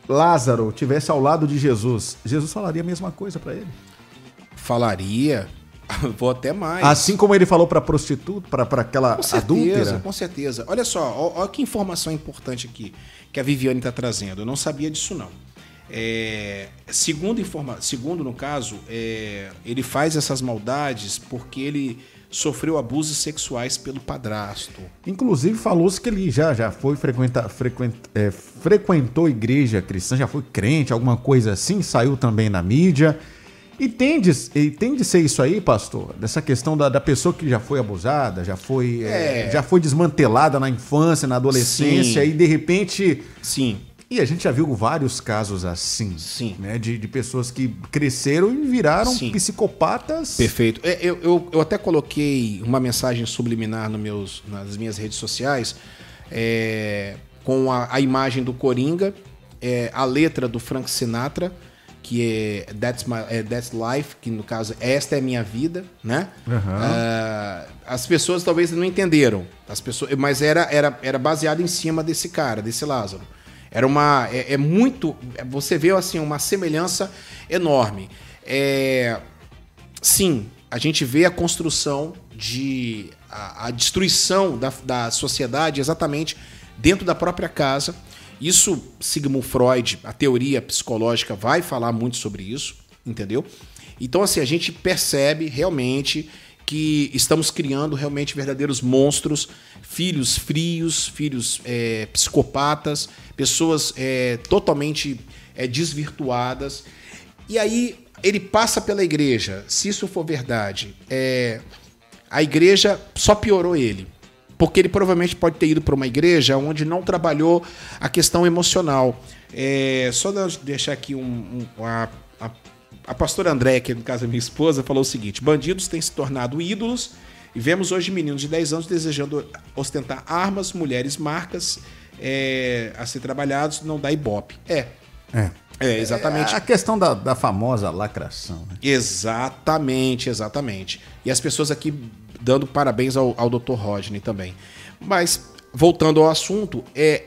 Lázaro tivesse ao lado de Jesus, Jesus falaria a mesma coisa para ele. Falaria, vou até mais. Assim como ele falou pra prostituta, pra pra aquela com certeza, adúltera. com certeza. Olha só, olha que informação importante aqui que a Viviane está trazendo. Eu não sabia disso não. É, segundo, informa segundo, no caso, é, ele faz essas maldades porque ele sofreu abusos sexuais pelo padrasto. Inclusive falou-se que ele já, já foi frequentar, frequent, é, frequentou igreja cristã, já foi crente, alguma coisa assim, saiu também na mídia. E tem de, e tem de ser isso aí, pastor? Dessa questão da, da pessoa que já foi abusada, já foi, é, É. já foi desmantelada na infância, na adolescência, Sim. e de repente Sim, E a gente já viu vários casos assim, Sim. né? De, de pessoas que cresceram e viraram Sim. psicopatas. Perfeito. É, Eu, eu, eu até coloquei uma mensagem subliminar no meus, nas minhas redes sociais é, com a, a imagem do Coringa, é, a letra do Frank Sinatra, que é That's, my, é That's Life, que no caso Esta é Minha Vida, né? Ah, as pessoas talvez não entenderam, as pessoas, mas era, era, era baseado em cima desse cara, desse Lázaro. Era uma. É, é muito. Você vê assim, uma semelhança enorme. É, sim, a gente vê a construção de. a, a destruição da, da sociedade exatamente dentro da própria casa. Isso, Sigmund Freud, a teoria psicológica, vai falar muito sobre isso. entendeu? Então, assim, a gente percebe realmente que estamos criando realmente verdadeiros monstros, filhos frios, filhos é, psicopatas, pessoas é, totalmente é, desvirtuadas. E aí ele passa pela igreja. Se isso for verdade, é, a igreja só piorou ele. Porque ele provavelmente pode ter ido para uma igreja onde não trabalhou a questão emocional. É, só deixar aqui um, um, a, a, pastora André, que no caso é minha esposa, falou o seguinte: bandidos têm se tornado ídolos e vemos hoje meninos de 10 anos desejando ostentar armas, mulheres, marcas é, a ser trabalhados, não dá ibope. É. É. É, exatamente. É a questão da, da famosa lacração. Né? Exatamente, exatamente. E as pessoas aqui dando parabéns ao, ao Dr. Rodney também. Mas, voltando ao assunto, é, é,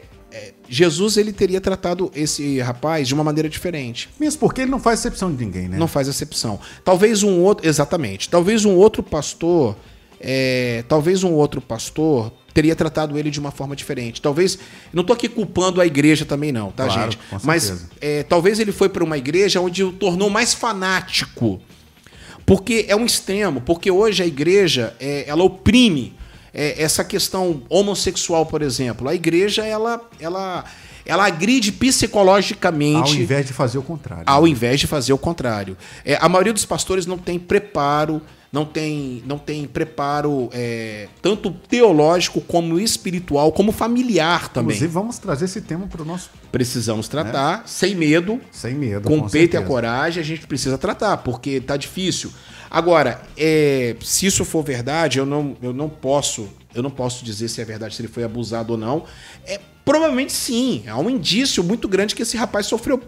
Jesus ele teria tratado esse rapaz de uma maneira diferente. Mesmo porque ele não faz exceção de ninguém, né? Não faz exceção. Talvez um outro. Exatamente. Talvez um outro pastor. é, talvez um outro pastor teria tratado ele de uma forma diferente. Talvez. Não estou aqui culpando a igreja também, não, tá, Claro, gente? Mas é, talvez ele foi para uma igreja onde o tornou mais fanático. Porque é um extremo. Porque hoje a igreja é, ela oprime é, essa questão homossexual, por exemplo. A igreja ela, ela, ela agride Ao psicologicamente invés de fazer o contrário. ao invés de fazer o contrário. É, a maioria dos pastores não tem preparo, não tem, não tem preparo é, tanto teológico como espiritual, como familiar também. Inclusive, vamos trazer esse tema para o nosso. Precisamos tratar sem medo, Sem medo. com o peito e a certeza. coragem, a gente precisa tratar, porque tá difícil. Agora, é, se isso for verdade, eu não, eu não posso, eu não posso dizer se é verdade, se ele foi abusado ou não. É, provavelmente sim. Há um indício muito grande que esse rapaz sofreu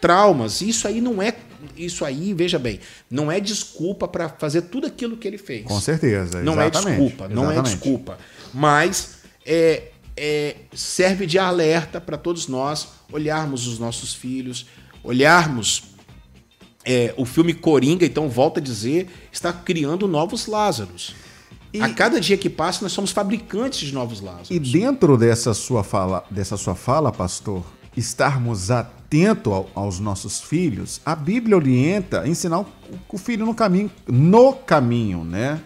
traumas. Isso aí não é, isso aí, veja bem, não é desculpa para fazer tudo aquilo que ele fez. Com certeza. Não é desculpa, não é exatamente. desculpa. Mas é, é, serve de alerta para todos nós olharmos os nossos filhos, olharmos é, o filme Coringa, então, volta a dizer, está criando novos Lázaros. E- A cada dia que passa, nós somos fabricantes de novos Lázaros. E dentro dessa sua fala, dessa sua fala, pastor, estarmos atentos ao- aos nossos filhos, a Bíblia orienta a ensinar o, o filho no caminho, no caminho, né?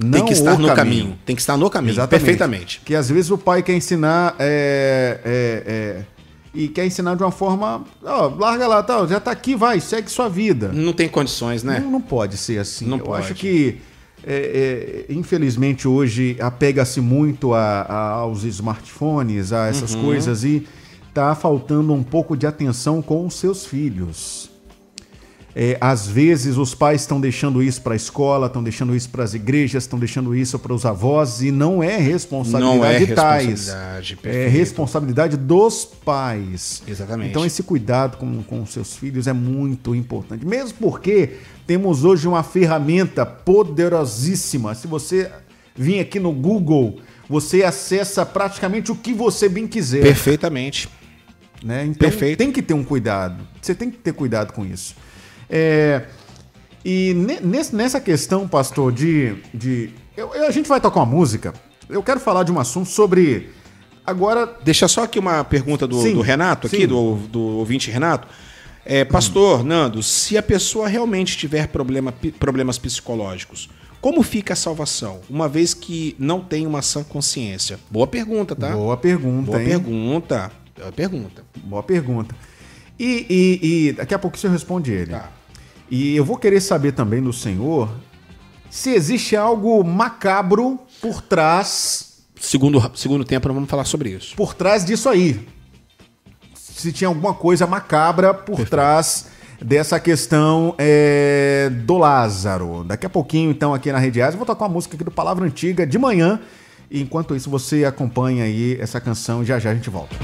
tem Não que estar no caminho. Tem que estar no caminho, Exatamente. perfeitamente. Que às vezes o pai quer ensinar é, é, é, e quer ensinar de uma forma, ó, larga lá, tal, já tá aqui, vai, segue sua vida. Não tem condições, né? Não, não pode ser assim. Não Eu pode. acho que, é, é, infelizmente, hoje apega-se muito a- a- aos smartphones, a essas Uhum. coisas, e tá faltando um pouco de atenção com os seus filhos. É, às vezes os pais estão deixando isso para a escola, estão deixando isso para as igrejas, estão deixando isso para os avós e não é responsabilidade Não é de tais. responsabilidade, É perfeito. responsabilidade dos pais. Exatamente. Então esse cuidado com, com seus filhos é muito importante. Mesmo porque temos hoje uma ferramenta poderosíssima. Se você vir aqui no Google, você acessa praticamente o que você bem quiser. Perfeitamente. né? Então Perfeito. tem que ter um cuidado. Você tem que ter cuidado com isso. É, e ne- nessa questão, pastor, de. de eu- eu- a gente vai tocar uma música. Eu quero falar de um assunto sobre. Agora, Deixa só aqui uma pergunta do, Sim, do Renato, aqui, do, do ouvinte Renato. É, Pastor Nando, se a pessoa realmente tiver problema, problemas psicológicos, como fica a salvação? Uma vez que não tem uma sã consciência. Boa pergunta, tá? boa pergunta, Boa hein? pergunta. Boa pergunta. Boa pergunta. E, e- e daqui a pouco senhor responde ele. Tá. E eu vou querer saber também do senhor se existe algo macabro por trás Segundo, segundo tempo, nós vamos falar sobre isso. por trás disso aí. Se tinha alguma coisa macabra por trás dessa questão é, do Lázaro. Daqui a pouquinho, então, aqui na Rede Asa, eu vou tocar uma música aqui do Palavra Antiga de manhã. Enquanto isso, você acompanha aí essa canção e já já a gente volta.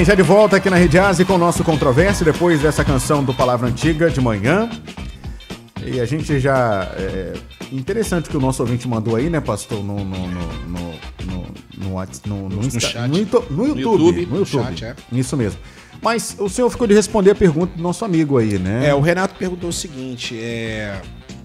Bem, já de volta aqui na Rede Ásia com o nosso controvérsia, depois dessa canção do Palavra Antiga de manhã. E a gente já. É, interessante que o nosso ouvinte mandou aí, né, pastor? No, no, no, no, no, no, Whats- no, no, Insta- chat. no Ito- no YouTube. YouTube, No YouTube. é. Isso mesmo. Mas o senhor ficou de responder a pergunta do nosso amigo aí, né? É, o Renato perguntou o seguinte: é,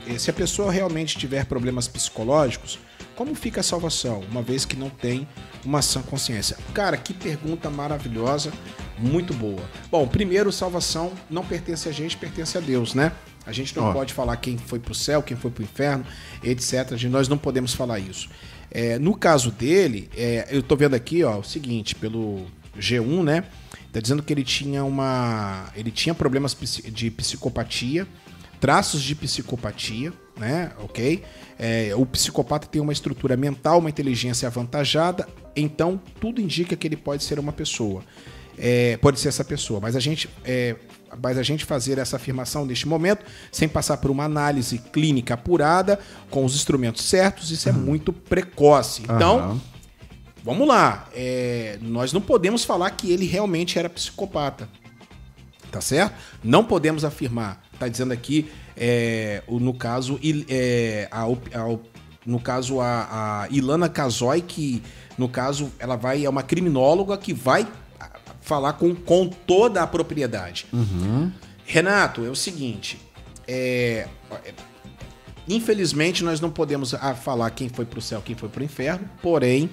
é, se a pessoa realmente tiver problemas psicológicos, como fica a salvação, uma vez que não tem uma sã consciência? Cara, que pergunta maravilhosa. muito boa. Bom, primeiro, salvação não pertence a gente, pertence a Deus, né? A gente não Ó. pode falar quem foi pro céu, quem foi pro inferno, etc. Nós não podemos falar isso. É, no caso dele, é, eu tô vendo aqui, ó, o seguinte, pelo G1, né? Tá dizendo que ele tinha uma. Ele tinha problemas de psicopatia, traços de psicopatia, né? Ok? É, o psicopata tem uma estrutura mental, uma inteligência avantajada, então tudo indica que ele pode ser uma pessoa. É, pode ser essa pessoa, mas a gente. é, mas a gente fazer essa afirmação neste momento, sem passar por uma análise clínica apurada, com os instrumentos certos, isso é muito precoce. Então, Aham. Vamos lá. é, nós não podemos falar que ele realmente era psicopata. Tá certo? Não podemos afirmar. Tá dizendo aqui, é, o- no caso, é, a a no caso, a, a Ilana Kazoy, que, no caso, ela vai, é uma criminóloga que vai falar com, com toda a propriedade. Renato, é o seguinte. é, Infelizmente, nós não podemos ah, falar quem foi pro céu, quem foi pro inferno, porém,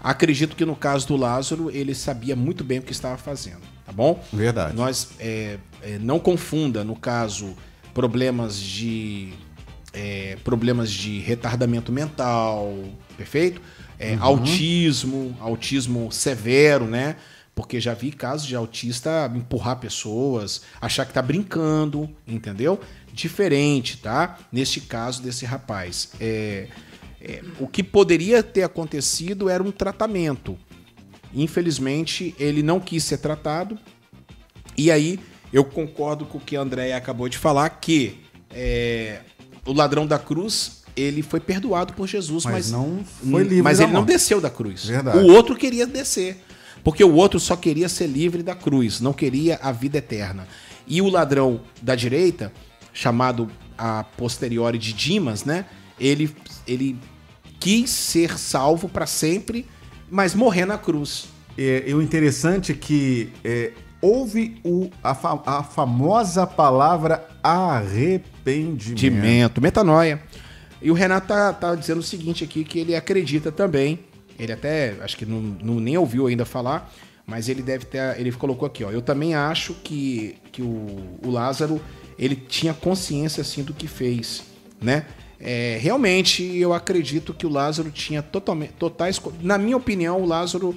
acredito que no caso do Lázaro, ele sabia muito bem o que estava fazendo, tá bom? Verdade. Nós é, é, não confunda, no caso, problemas de é, problemas de retardamento mental, perfeito? É, Autismo, autismo severo, né? Porque já vi casos de autista empurrar pessoas, achar que tá brincando, entendeu? Diferente, tá? Neste caso desse rapaz. É, é, o que poderia ter acontecido era um tratamento. Infelizmente, ele não quis ser tratado. E aí, eu concordo com o que a Andréia acabou de falar, que é, o ladrão da cruz, ele foi perdoado por Jesus, Mas mas, não foi livre Mas ele não morte. desceu da cruz. Verdade. O outro queria descer. Porque o outro só queria ser livre da cruz, não queria a vida eterna. E o ladrão da direita, chamado a posteriori de Dimas, né? Ele, ele quis ser salvo para sempre, mas morrer na cruz. É, e o interessante é que é, houve o, a, fa- a famosa palavra arrependimento. Dimento, metanoia. E o Renato tá, tá dizendo o seguinte aqui, que ele acredita também. Ele até, acho que não, não- nem ouviu ainda falar, mas ele deve ter. Ele colocou aqui, ó. Eu também acho que, que o, o Lázaro ele tinha consciência assim do que fez, né? É, realmente eu acredito que o Lázaro tinha totalmente, totais. Na minha opinião, o Lázaro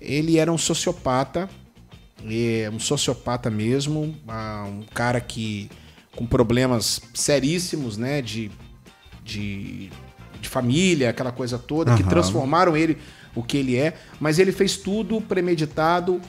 ele era um sociopata, é, um sociopata mesmo, ah, um cara que com problemas seríssimos, né, de, de, de família, aquela coisa toda, que Aham. transformaram ele o que ele é, mas ele fez tudo premeditado,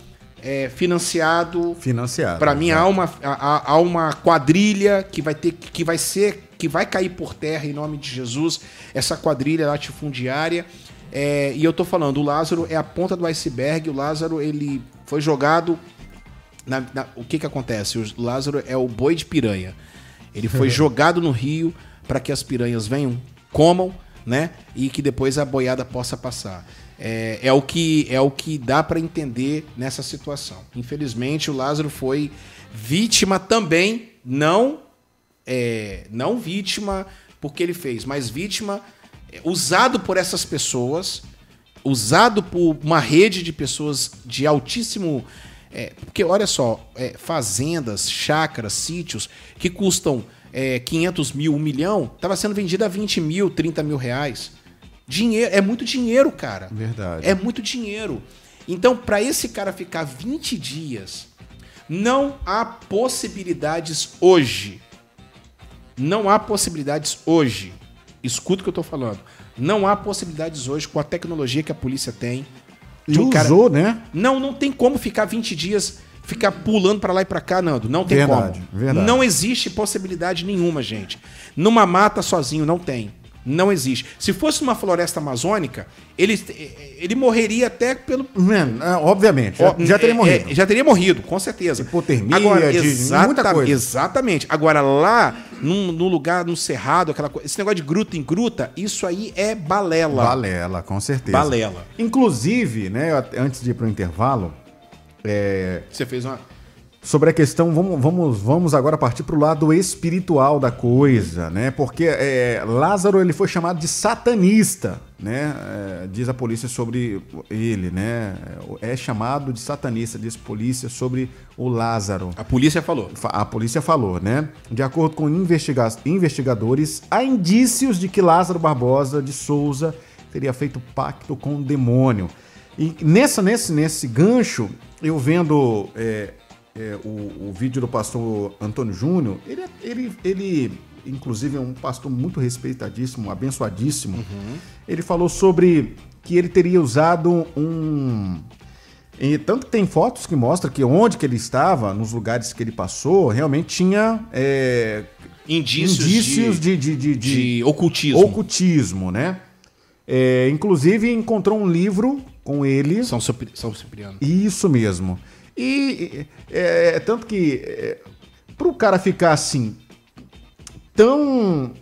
é, financiado, Financiado. Pra mim há uma, há, há uma quadrilha que vai ter que vai ser que vai cair por terra em nome de Jesus. Essa quadrilha latifundiária. É, e eu tô falando, o Lázaro é a ponta do iceberg. O Lázaro ele foi jogado. na- na- o que que acontece? O Lázaro é o boi de piranha. Ele foi jogado no rio para que as piranhas venham, comam, né? E que depois a boiada possa passar. É, é o que é o que dá para entender nessa situação. Infelizmente, o Lázaro foi vítima também, não é, não vítima porque ele fez, mas vítima é, usado por essas pessoas, usado por uma rede de pessoas de altíssimo. é, porque olha só, é, fazendas, chácaras, sítios que custam é, 500 mil, 1 milhão, estava sendo vendido a 20 mil, 30 mil reais. Dinheiro, é muito dinheiro, cara. Verdade. É muito dinheiro. Então, para esse cara ficar 20 dias, não há possibilidades hoje. Não há possibilidades hoje. Escuta o que eu tô falando. Não há possibilidades hoje com a tecnologia que a polícia tem. E de um cara- usou, né? Não, não tem como ficar 20 dias, ficar pulando pra lá e pra cá, Nando. Não tem Verdade, como. verdade. Não existe possibilidade nenhuma, gente. Numa mata sozinho, não tem. Não existe. Se fosse numa floresta amazônica, ele, ele morreria até pelo. Mano, é, obviamente, já, já teria é, morrido. é, já teria morrido, com certeza. Hipotermia, Agora, de- exata- muita coisa. Exatamente. Agora, lá, num, num lugar, num cerrado, aquela coisa. Esse negócio de gruta em gruta, isso aí é balela. Balela, com certeza. Balela. Inclusive, né, antes de ir pro intervalo, é, Você fez uma. Sobre a questão, vamos, vamos, vamos agora partir para o lado espiritual da coisa, né? Porque é, Lázaro ele foi chamado de satanista, né? É, diz a polícia sobre ele, né? É chamado de satanista, diz a polícia sobre o Lázaro. A polícia falou. Fa- A polícia falou, né? De acordo com investiga- investigadores, há indícios de que Lázaro Barbosa de Souza teria feito pacto com o demônio. E nessa, nesse, nesse gancho, eu vendo é, é, o, o vídeo do pastor Antônio Júnior, ele, é- ele, ele, inclusive, é um pastor muito respeitadíssimo, abençoadíssimo. Ele falou sobre que ele teria usado um. E tanto que tem fotos que mostram que onde que ele estava, nos lugares que ele passou, realmente tinha é, Indícios, indícios de, de, de, de, ocultismo. ocultismo, né? É, inclusive encontrou um livro com ele. São, São Cipriano. Isso mesmo. E é, tanto que é, pro cara ficar assim tão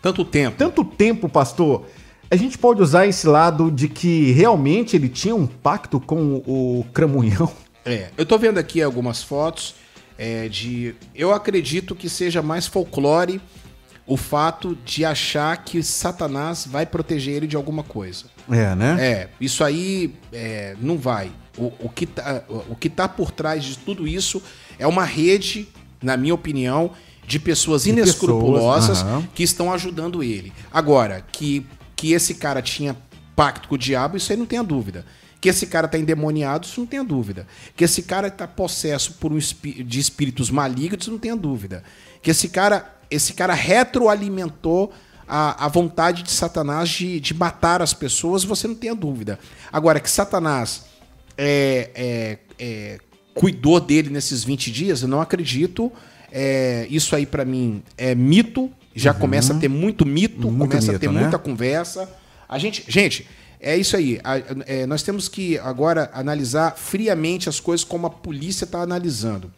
Tanto tempo. tanto tempo, pastor, a gente pode usar esse lado de que realmente ele tinha um pacto com o Cramunhão. É, eu tô vendo aqui algumas fotos é, de. Eu acredito que seja mais folclore o fato de achar que Satanás vai proteger ele de alguma coisa. É, né? É, isso aí é, não vai. O, o, que tá, o que tá por trás de tudo isso é uma rede, na minha opinião, de pessoas inescrupulosas pessoas, que estão ajudando ele. Agora, que, que esse cara tinha pacto com o diabo, isso aí não tenha dúvida. Que esse cara tá endemoniado, isso não tenha dúvida. Que esse cara tá possesso por um de espíritos malignos, isso não tenha dúvida. Que esse cara, esse cara retroalimentou a, a vontade de Satanás de, de matar as pessoas, você não tenha dúvida. Agora, que Satanás é, é, é, cuidou dele nesses 20 dias, eu não acredito. É, isso aí, pra mim, é mito. Já começa a ter muito mito, Muito começa a mito, ter né? muita conversa. A gente, gente, é isso aí. A- é, nós temos que agora analisar friamente as coisas como a polícia está analisando.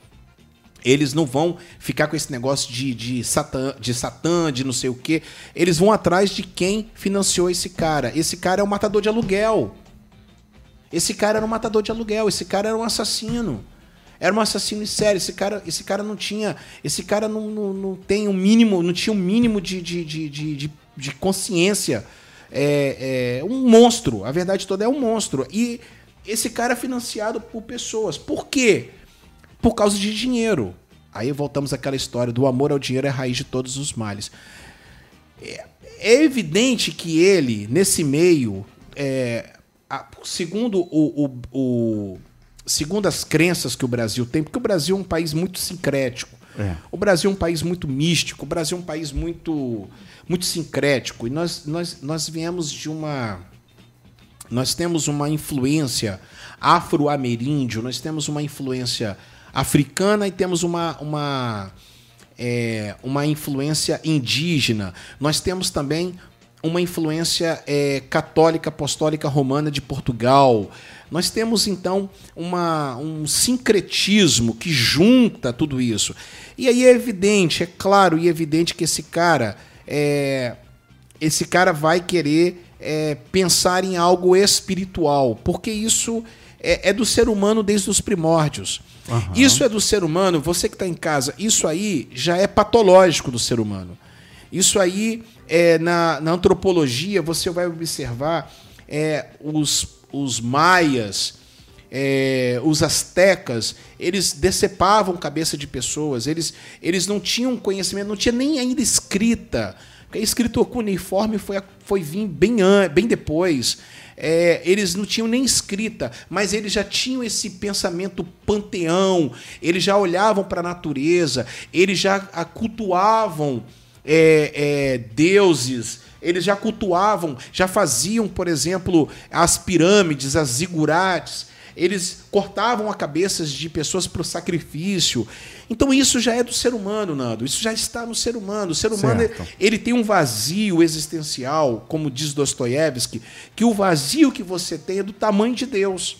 Eles não vão ficar com esse negócio de, de, satã, de satã, de não sei o quê. Eles vão atrás de quem financiou esse cara. Esse cara é um matador de aluguel. Esse cara era um matador de aluguel. Esse cara era um assassino. Era um assassino em série. Esse cara, esse cara não tinha. Esse cara não, não, não tem um mínimo. Não tinha um mínimo de, de, de, de, de- consciência. É, é um monstro. A verdade toda é um monstro. E esse cara é financiado por pessoas. Por quê? Por causa de dinheiro. Aí voltamos àquela história do amor ao dinheiro é a raiz de todos os males. É, é evidente que ele, nesse meio, é, a- segundo, o, o- o- segundo as crenças que o Brasil tem, porque o Brasil é um país muito sincrético. É. O Brasil é um país muito místico, o Brasil é um país muito, muito sincrético. E nós, nós, nós viemos de uma. Nós temos uma influência afro-ameríndio, nós temos uma influência africana e temos uma, uma, é, uma influência indígena. Nós temos também uma influência é, católica apostólica romana de Portugal. Nós temos então uma, um sincretismo que junta tudo isso. E aí é evidente, é claro e evidente que esse cara é, esse cara vai querer é, pensar em algo espiritual, porque isso é, é do ser humano desde os primórdios. Isso é do ser humano, você que está em casa, isso aí já é patológico do ser humano. Isso aí, é, na, na antropologia, você vai observar é, os, os maias, é, os astecas, eles decepavam cabeça de pessoas, eles, eles não tinham conhecimento, não tinha nem ainda escrita. Porque a escrita cuneiforme foi, foi vir bem, bem depois. É, eles não tinham nem escrita, mas eles já tinham esse pensamento panteão, eles já olhavam para a natureza, eles já cultuavam é, é, deuses, eles já cultuavam, já faziam, por exemplo, as pirâmides, as zigurates, eles cortavam a cabeças de pessoas para o sacrifício. Então isso já é do ser humano, Nando. Isso já está no ser humano. O ser humano Certo. ele tem um vazio existencial, como diz Dostoiévski, que o vazio que você tem é do tamanho de Deus.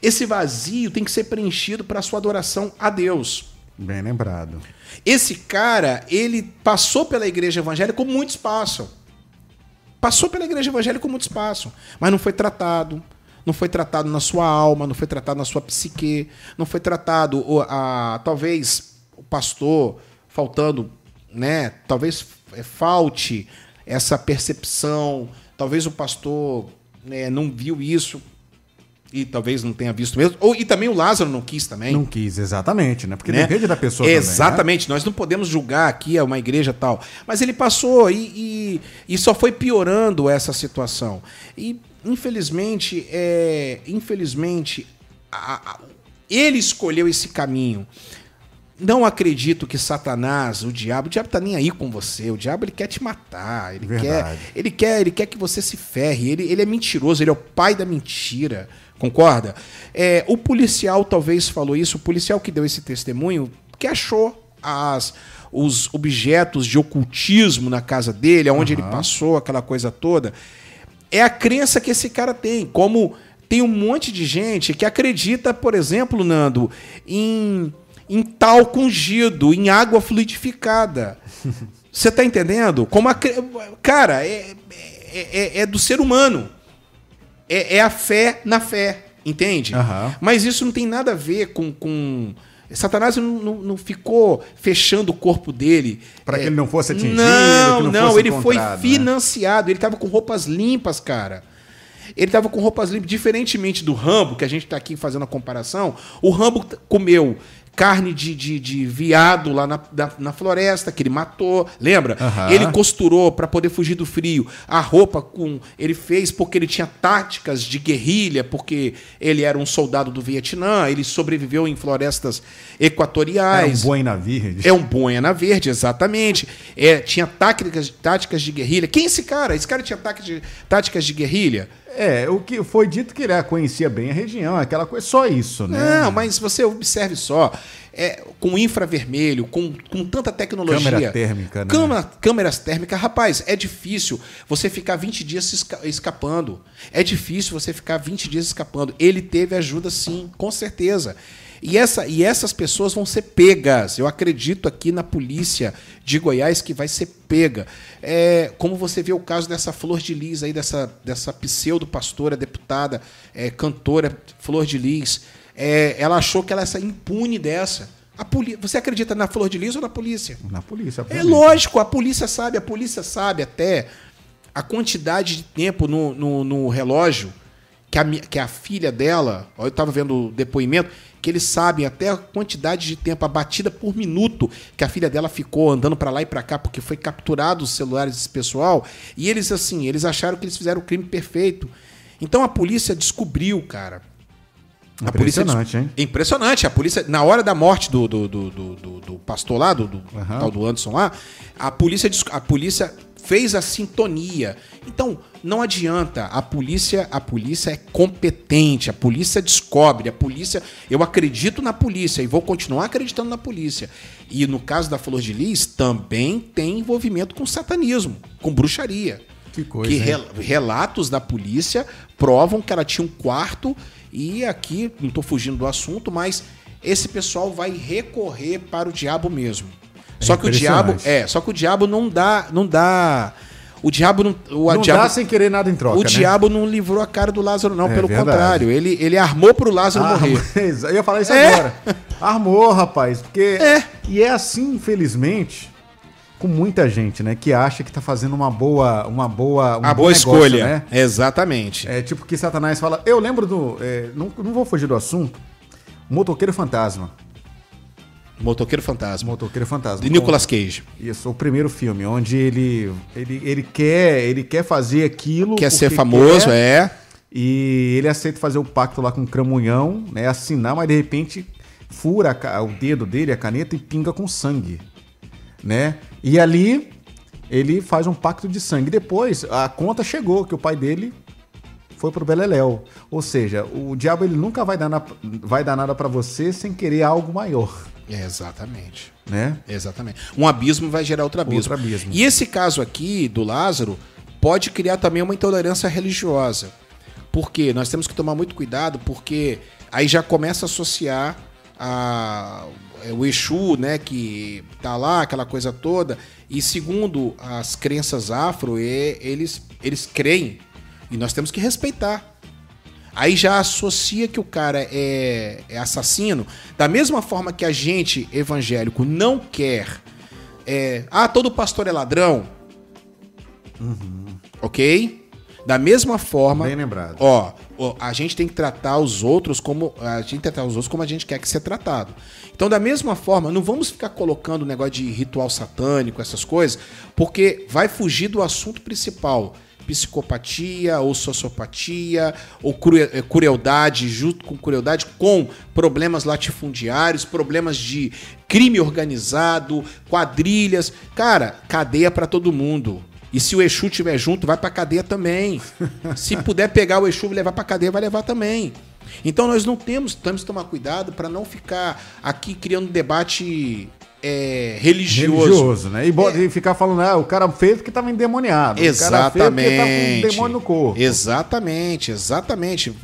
Esse vazio tem que ser preenchido para a sua adoração a Deus. Bem lembrado. Esse cara, ele passou pela igreja evangélica como muitos passam. Passou pela igreja evangélica como muitos passam, mas não foi tratado, não foi tratado na sua alma, não foi tratado na sua psique, não foi tratado o- a, talvez o pastor faltando, né? Talvez é, falte essa percepção, talvez o pastor né, não viu isso e talvez não tenha visto mesmo, ou e também o Lázaro não quis também. Não quis, exatamente, né? Porque né? depende da pessoa também, né? Exatamente, nós não podemos julgar aqui é uma igreja tal. Mas ele passou e, e, e só foi piorando essa situação. E, infelizmente, é, infelizmente a- a- ele escolheu esse caminho. Não acredito que Satanás, o diabo, o diabo tá nem aí com você. O diabo ele quer te matar. Ele quer, Verdade. ele quer, ele quer que você se ferre. Ele, ele é mentiroso. Ele é o pai da mentira. Concorda? É, o policial talvez falou isso. O policial que deu esse testemunho que achou as os objetos de ocultismo na casa dele, aonde ele passou, aquela coisa toda. É a crença que esse cara tem. Como tem um monte de gente que acredita, por exemplo, Nando, em, em talco ungido, em água fluidificada. Você tá entendendo? Como a, cara, é, é, é- é do ser humano. É, é a fé na fé, entende? Aham. Mas isso não tem nada a ver com. com... Satanás não, não- não ficou fechando o corpo dele. Pra que ele não fosse atingido, Não, não não, ele foi né? financiado. Ele tava com roupas limpas, cara. Ele tava com roupas limpas. Diferentemente do Rambo, que a gente tá aqui fazendo a comparação, o Rambo comeu carne de, de, de viado lá na, na, na floresta, que ele matou. Lembra? Aham. Ele costurou para poder fugir do frio. A roupa com ele fez porque ele tinha táticas de guerrilha, porque ele era um soldado do Vietnã, ele sobreviveu em florestas Era um equatoriais. boina verde. É um boina verde, exatamente. É, tinha táticas, táticas de guerrilha. Quem é esse cara? Esse cara tinha táticas de, táticas de guerrilha? É, o que foi dito que ele conhecia bem a região, aquela coisa, só isso, né? Não, mas você observe só. É, com infravermelho, com, com tanta tecnologia. Câmera térmica, né? Câmera- câmeras térmicas, rapaz, é difícil você ficar 20 dias esca- escapando. É difícil você ficar 20 dias escapando. Ele teve ajuda sim, com certeza. E, essa, e essas pessoas vão ser pegas. Eu acredito aqui na polícia de Goiás que vai ser pega. É, como você vê o caso dessa Flor de Lis aí, dessa, dessa pseudo-pastora, deputada, é, cantora Flor de Lis. É, ela achou que ela ia sair impune dessa. A poli... Você acredita na Flor de Lis ou na polícia? Na polícia. É obviamente. lógico, a polícia sabe, a polícia sabe até a quantidade de tempo no, no, no relógio que a, que a filha dela, ó, eu estava vendo o depoimento, que eles sabem até a quantidade de tempo, a batida por minuto que a filha dela ficou andando para lá e para cá, porque foi capturado os celulares desse pessoal, e eles assim, eles acharam que eles fizeram o crime perfeito. Então a polícia descobriu, cara. A polícia Impressionante, des- hein? Impressionante. A polícia, na hora da morte do, do, do, do, do- pastor lá, do, do Aham. tal do Anderson lá, a polícia, a polícia fez a sintonia. Então, não adianta. A polícia, a polícia é competente, a polícia descobre, a polícia. Eu acredito na polícia e vou continuar acreditando na polícia. E no caso da Flor de Lis, também tem envolvimento com satanismo, com bruxaria. Que coisa, Que rel- relatos da polícia provam que ela tinha um quarto e aqui, não estou fugindo do assunto, mas esse pessoal vai recorrer para o diabo mesmo. Só que o diabo, é, só que o diabo não dá, não dá, o diabo não, o Não diabo, dá sem querer nada em troca, o né? diabo não livrou a cara do Lázaro não, É pelo verdade. contrário, ele, ele armou para o Lázaro Ah, morrer. eu ia falar isso É. agora. Armou, rapaz, porque É. e é assim, infelizmente, com muita gente, né, que acha que tá fazendo uma boa, uma boa, um a bom boa negócio, escolha, né? exatamente. É tipo que Satanás fala. Eu lembro do, é, não, não vou fugir do assunto. Motoqueiro Fantasma. Motoqueiro Fantasma. Motoqueiro Fantasma. De Nicolas Cage. Isso, o primeiro filme, onde ele, ele, ele quer, ele quer fazer aquilo. Quer ser famoso, quer, é. E ele aceita fazer o pacto lá com o Cramunhão, né? Assinar, mas de repente fura a o dedo dele, a caneta, e pinga com sangue. Né? E ali ele faz um pacto de sangue. Depois a conta chegou que o pai dele foi pro Beleléu. Ou seja, o diabo ele nunca vai dar, na- vai dar nada pra você sem querer algo maior. É, exatamente. Né? Exatamente. Um abismo vai gerar outro abismo. Outro abismo. E esse caso aqui do Lázaro pode criar também uma intolerância religiosa. Porque nós temos que tomar muito cuidado, porque aí já começa a associar a, é, o Exu, né, que tá lá, aquela coisa toda. E segundo as crenças afro, e- eles, eles creem. E nós temos que respeitar. Aí já associa que o cara é, é assassino. Da mesma forma que a gente, evangélico, não quer. é, ah, todo pastor é ladrão. Ok? Da mesma forma. Bem lembrado. Ó, ó, a gente tem que tratar os outros como. A gente tratar os outros como a gente quer que ser tratado. Então, da mesma forma, não vamos ficar colocando negócio de ritual satânico, essas coisas, porque vai fugir do assunto principal. Psicopatia ou sociopatia ou eh, crueldade, junto com crueldade, com problemas latifundiários, problemas de crime organizado, quadrilhas. Cara, cadeia pra todo mundo. E se o Exu tiver junto, vai pra cadeia também. Se puder pegar o Exu e levar pra cadeia, vai levar também. Então nós não temos, temos que tomar cuidado para não ficar aqui criando um debate é, religioso. Religioso, né? E, bo- e ficar falando, ah, o cara fez porque tava endemoniado. O cara fez porque Exatamente. tava com um demônio no corpo. Exatamente, exatamente.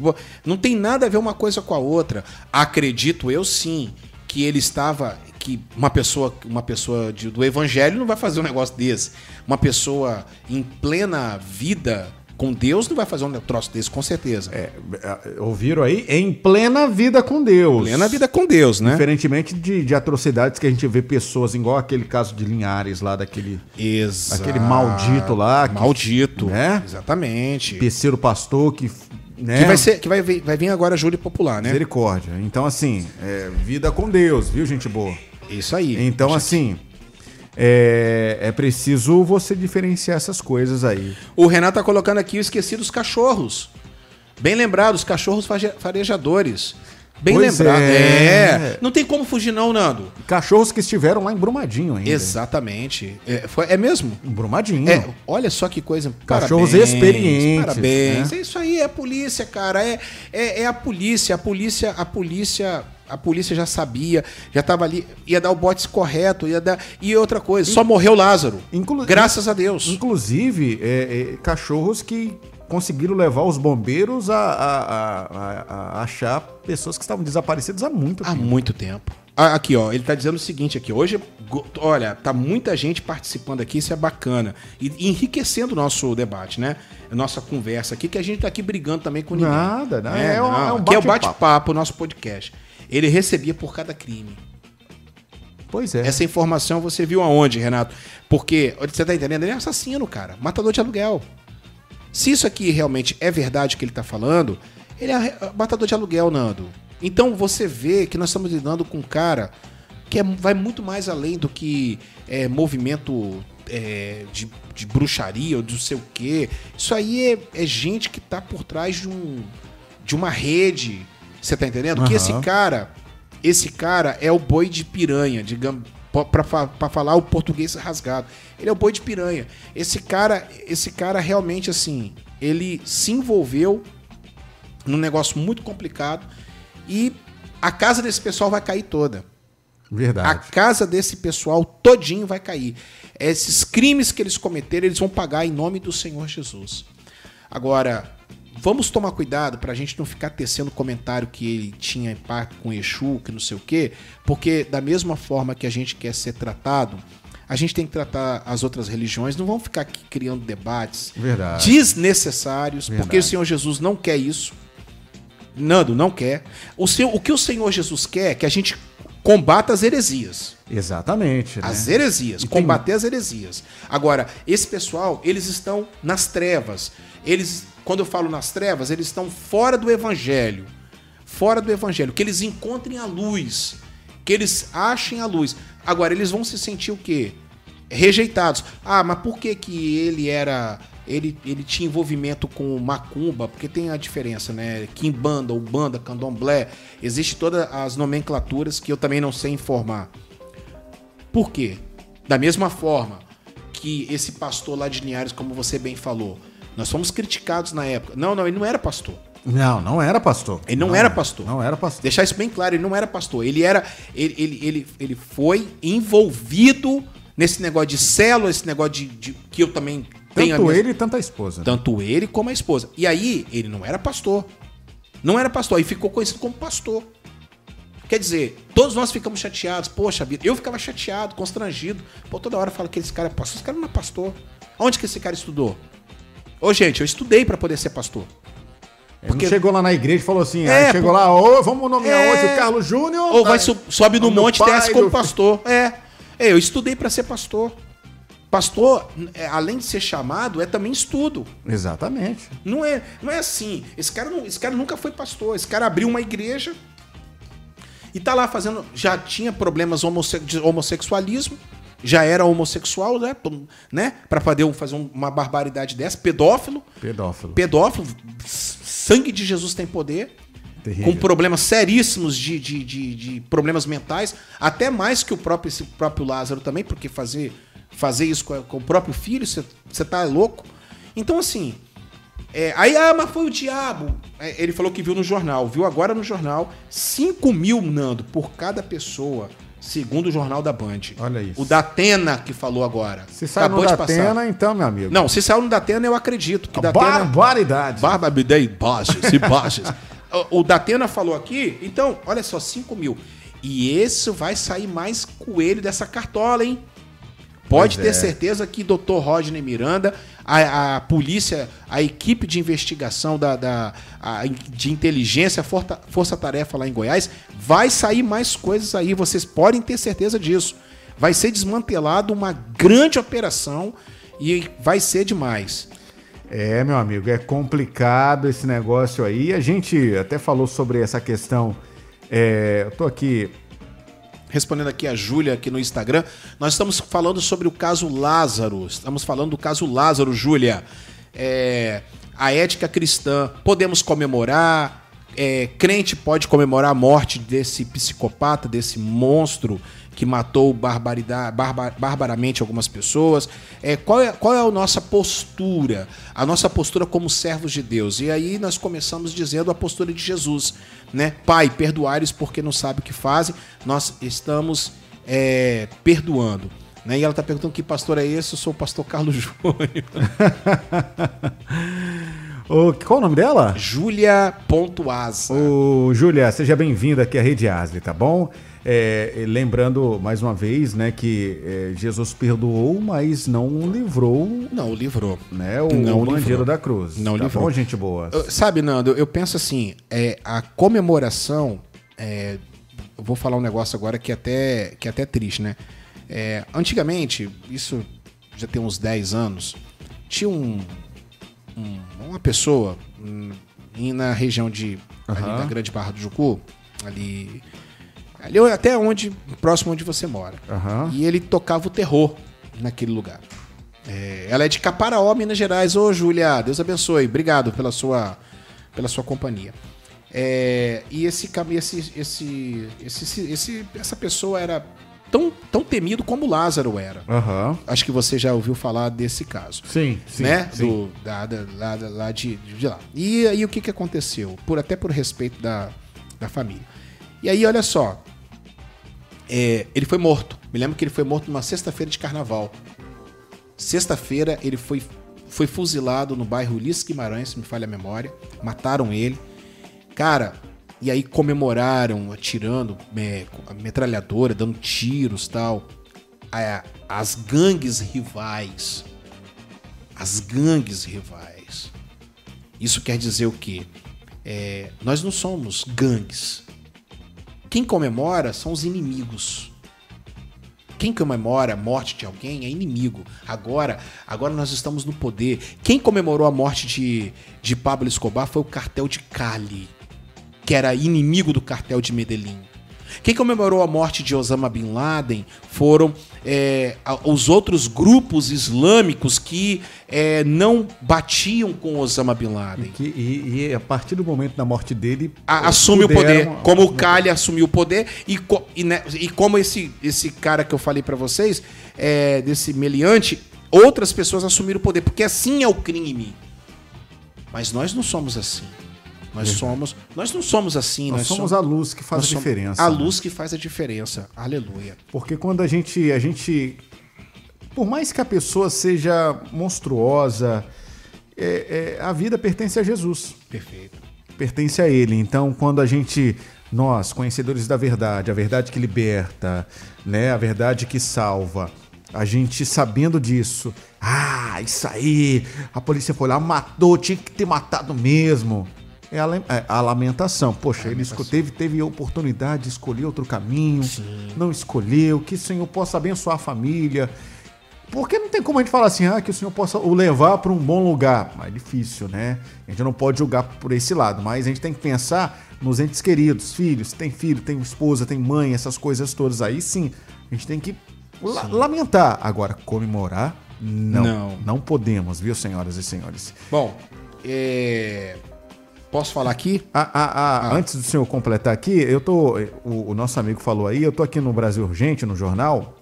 Não tem nada a ver uma coisa com a outra. Acredito eu sim que ele estava que uma pessoa, uma pessoa de- do evangelho não vai fazer um negócio desse. Uma pessoa em plena vida com Deus não vai fazer um troço desse, com certeza. É, é, ouviram aí? Em plena vida com Deus. Plena vida com Deus, né? Diferentemente de, de atrocidades que a gente vê pessoas, igual aquele caso de Linhares lá, daquele Exato. Aquele maldito lá que- Maldito. né? Exatamente. terceiro pastor que. Né? Que vai, ser, que vai, vir- vai vir agora a júri popular, né? Misericórdia. Então, assim, é, vida com Deus, viu, gente boa? Isso aí. Então, assim, é, é preciso você diferenciar essas coisas aí. O Renato tá colocando aqui o esqueci dos cachorros. Bem lembrado, os cachorros farejadores. Bem Pois lembrado. é. É. Não tem como fugir, não, Nando. Cachorros que estiveram lá em Brumadinho ainda. Exatamente. É, foi- é mesmo? Em Brumadinho. É, olha só que coisa. Cachorros Parabéns, experientes, Parabéns. né? É isso aí, é a polícia, cara. É, é, é a polícia. A polícia, a polícia. A polícia já sabia, já tava ali, ia dar o bote correto, ia dar. E outra coisa, só morreu Lázaro. Inclu- Graças a Deus. Inclusive, é, é, cachorros que conseguiram levar os bombeiros a, a- a- a- achar pessoas que estavam desaparecidas há muito Há tempo. muito tempo. Aqui, ó, ele tá dizendo o seguinte aqui. Hoje, olha, tá muita gente participando aqui, isso é bacana. E enriquecendo o nosso debate, né? Nossa conversa aqui, que a gente tá aqui brigando também com ninguém. Nada, né? É um- é um aqui é o bate-papo. bate-papo, o nosso podcast. Ele recebia por cada crime. Pois é. Essa informação você viu aonde, Renato? Porque, você tá entendendo? Ele é assassino, cara. Matador de aluguel. Se isso aqui realmente é verdade que ele tá falando, ele é matador de aluguel, Nando. Então você vê que nós estamos lidando com um cara que é- vai muito mais além do que é, movimento é, de, de bruxaria ou de não sei o quê. Isso aí é, é gente que tá por trás de, um, de uma rede. Você tá entendendo? Que Aham. esse cara, esse cara é o boi de piranha, digamos, pra falar o português rasgado. Ele é o boi de piranha. Esse cara, esse cara realmente assim, ele se envolveu num negócio muito complicado e a casa desse pessoal vai cair toda. A Verdade. casa desse pessoal todinho vai cair. Esses crimes que eles cometeram, eles vão pagar em nome do Senhor Jesus. Agora, vamos tomar cuidado pra gente não ficar tecendo comentário que ele tinha impacto com Exu, que não sei o quê, porque da mesma forma que a gente quer ser tratado, a gente tem que tratar as outras religiões, não vamos ficar aqui criando debates Verdade. desnecessários, porque Verdade. o Senhor Jesus não quer isso. Nando, não quer. O, seu, o que o Senhor Jesus quer é que a gente combata as heresias. Exatamente. Né? As heresias, E tem- combater as heresias. Agora, esse pessoal, eles estão nas trevas. Eles, quando eu falo nas trevas, eles estão fora do evangelho. Fora do evangelho. Que eles encontrem a luz. Que eles achem a luz. Agora, eles vão se sentir o quê? Rejeitados. Ah, mas por que que ele era... Ele, ele tinha envolvimento com macumba, porque tem a diferença, né? Kimbanda, Ubanda, Candomblé. Existe todas as nomenclaturas que eu também não sei informar. Por quê? Da mesma forma que esse pastor lá de Linhares, como você bem falou, nós fomos criticados na época. Não, não, ele não era pastor. Não, não era pastor. Ele não era pastor. Não era pastor. Deixar isso bem claro, ele não era pastor. Ele era. Ele, ele, ele, ele foi envolvido nesse negócio de célula, esse negócio de, de- que eu também a Tanto ele e tanto a esposa. né? tanto ele como a esposa. E aí, ele não era pastor. Não era pastor, aí ficou conhecido como pastor. Quer dizer, todos nós ficamos chateados. Poxa vida, eu ficava chateado, constrangido. Pô, toda hora fala que esse cara é pastor. Esse cara não é pastor. Onde que esse cara estudou? Ô, gente, eu estudei pra poder ser pastor. Porque chegou lá na igreja e falou assim, É, aí chegou por- lá, ô, vamos nomear É. hoje o Carlos Júnior. Ou vai sobe no monte e desce como pastor. É. É, eu estudei para ser pastor. Pastor, é, além de ser chamado, é também estudo. Exatamente. Não é, não é assim. Esse cara, não, esse cara nunca foi pastor. Esse cara abriu uma igreja e tá lá fazendo. Já tinha problemas homosse- de homossexualismo. Já era homossexual, né? Né? Pra poder um- fazer um- uma barbaridade dessa. Pedófilo. Pedófilo. Pedófilo. Sangue de Jesus tem poder. Terrível. Com problemas seríssimos de, de, de, de problemas mentais. Até mais que o próprio, esse próprio Lázaro também, porque fazer, fazer isso com, a- com o próprio filho, você tá louco. Então, assim. É, aí, ah, mas foi o diabo. É, ele falou que viu no jornal. Viu agora no jornal. 5 mil, Nando, por cada pessoa. Segundo o jornal da Band. Olha isso. O da Atena que falou agora. Se sai no Datena, então, meu amigo. Não, se saiu no Datena, eu acredito. Que Datena... Barbaridade. Barbaridade baixas e baixas. o, o Datena falou aqui, então, olha só, 5 mil. E esse vai sair mais coelho dessa cartola, hein? Pode Pois ter é. certeza que Dr. Rodney Miranda, a, a polícia, a equipe de investigação da, da- a- de inteligência, forta- força-tarefa lá em Goiás, vai sair mais coisas aí, vocês podem ter certeza disso. Vai ser desmantelado uma grande operação e vai ser demais. É, meu amigo, é complicado esse negócio aí. A gente até falou sobre essa questão. É, eu tô aqui. Respondendo aqui a Júlia aqui no Instagram, nós estamos falando sobre o caso Lázaro. Estamos falando do caso Lázaro, Júlia. É, a ética cristã, podemos comemorar. é, crente pode comemorar a morte desse psicopata, desse monstro que matou barbaridade, barbaramente algumas pessoas. É, qual, é, qual é a nossa postura? A nossa postura como servos de Deus. E aí nós começamos dizendo a postura de Jesus. Né? Pai, perdoares porque não sabe o que fazem. Nós estamos é, perdoando. Né? E ela está perguntando que pastor é esse? Eu sou o pastor Carlos Júnior. Ô, qual o nome dela? Júlia Pontuasa. Ô, Júlia, seja bem-vinda aqui à Rede Asli, tá bom? É, lembrando mais uma vez, né, que é, Jesus perdoou, mas não livrou, Não, livrou. né, o, Não o da cruz. Não tá livrou. bom, gente boa? Eu- Sabe, Nando, eu penso assim, é, a comemoração. é, eu vou falar um negócio agora que é até, que é até triste, né? É, antigamente, isso já tem uns 10 anos, tinha um, um- uma pessoa em- na região de Aham. da Grande Barra do Jucu, ali, ali até onde próximo onde você mora. Aham. E ele tocava o terror naquele lugar. É, ela é de Caparaó, Minas Gerais. Ô, Júlia, Deus abençoe. Obrigado pela sua, pela sua companhia. É, e esse, esse, esse, esse, esse, essa pessoa era tão, tão temido como Lázaro era. Aham. Acho que você já ouviu falar desse caso Sim, sim. né? sim. Do, da, da- lá, lá de, de lá. E aí o que, que aconteceu? Por, até por respeito da, da família. E aí, olha só. É, ele foi morto. Me lembro que ele foi morto numa sexta-feira de carnaval. Sexta-feira ele foi, foi fuzilado no bairro Ulisses Guimarães, se me falha a memória. Mataram ele. Cara, e aí comemoraram, atirando é, a metralhadora, dando tiros tal. As gangues rivais as gangues rivais. Isso quer dizer o quê? É, nós não somos gangues. Quem comemora são os inimigos. Quem comemora a morte de alguém é inimigo. Agora, agora nós estamos no poder. Quem comemorou a morte de, de Pablo Escobar foi o cartel de Cali, que era inimigo do cartel de Medellín. Quem comemorou a morte de Osama Bin Laden foram é, os outros grupos islâmicos que é, não batiam com Osama Bin Laden. Que- e, e a partir do momento da morte dele. A- assume o poder. Como o Cali assumiu o poder e, co- e, né, e como esse, esse cara que eu falei pra vocês, é, desse meliante, outras pessoas assumiram o poder, porque assim é o crime. Mas nós não somos assim. Nós somos, nós não somos assim. Nós, somos a luz que faz a nós somos diferença. A né? luz que faz a diferença. Aleluia. Porque quando a gente, a gente. Por mais que a pessoa seja monstruosa, é- é, a vida pertence a Jesus. Perfeito. Pertence a Ele. Então, quando a gente. Nós, conhecedores da verdade, a verdade que liberta, né? A verdade que salva. A gente sabendo disso. Ah, isso aí. A polícia foi lá, matou, tinha que ter matado mesmo. É a, é a lamentação. Poxa, ele teve, teve a oportunidade de escolher outro caminho, não escolheu, que o Senhor possa abençoar a família. Porque não tem como a gente falar assim, ah, que o Senhor possa o levar para um bom lugar. Mas é difícil, né? A gente não pode julgar por esse lado, mas a gente tem que pensar nos entes queridos, filhos, tem filho, tem esposa, tem mãe, essas coisas todas aí, sim. A gente tem que la- lamentar. Agora, comemorar, não. Não. Não podemos, viu, senhoras e senhores? Bom, é, posso falar aqui? Ah, ah, ah, Antes do senhor completar aqui, eu tô. O, o nosso amigo falou aí, eu tô aqui no Brasil Urgente, no jornal,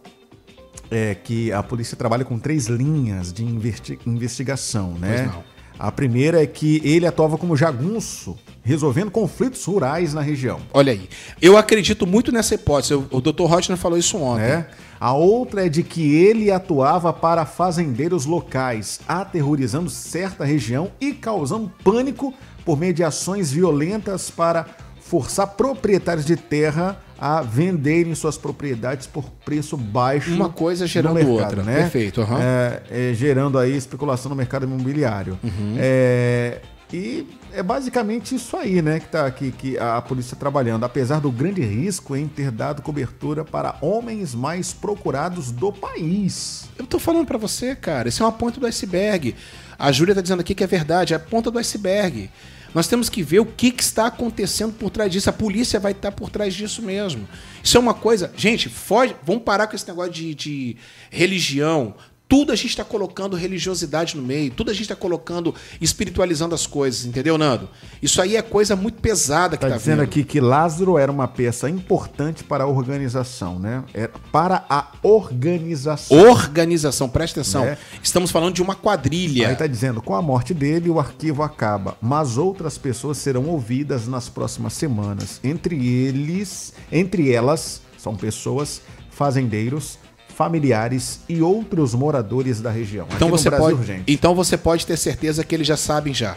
é, que a polícia trabalha com três linhas de investi- investigação, né? A primeira é que ele atuava como jagunço, resolvendo conflitos rurais na região. Olha aí. Eu acredito muito nessa hipótese. O, o Dr. Rotner falou isso ontem. né? A outra é de que ele atuava para fazendeiros locais, aterrorizando certa região e causando pânico por meio de ações violentas para forçar proprietários de terra a venderem suas propriedades por preço baixo. Uma coisa gerando mercado, outra. né? Perfeito, aham. É, é, gerando aí especulação no mercado imobiliário. Uhum. É, e é basicamente isso aí, né, que, tá, que, que a polícia trabalhando, apesar do grande risco em ter dado cobertura para homens mais procurados do país. Eu tô falando pra você, cara, isso é uma ponta do iceberg. A Júlia tá dizendo aqui que é verdade, é a ponta do iceberg. Nós temos que ver o que, que está acontecendo por trás disso. A polícia vai estar por trás disso mesmo. Isso é uma coisa. Gente, foge. Vamos parar com esse negócio de, de religião. Tudo a gente está colocando religiosidade no meio, tudo a gente está colocando, espiritualizando as coisas, entendeu, Nando? Isso aí é coisa muito pesada que Tá tá, dizendo vindo. aqui que Lázaro era uma peça importante para a organização, né? Era para a organização. Organização, presta atenção. Né? Estamos falando de uma quadrilha. Aí tá dizendo, com a morte dele, o arquivo acaba, mas outras pessoas serão ouvidas nas próximas semanas. Entre eles, entre elas, são pessoas, fazendeiros, familiares e outros moradores da região. Então você Brasil pode, então você pode ter certeza que eles já sabem já.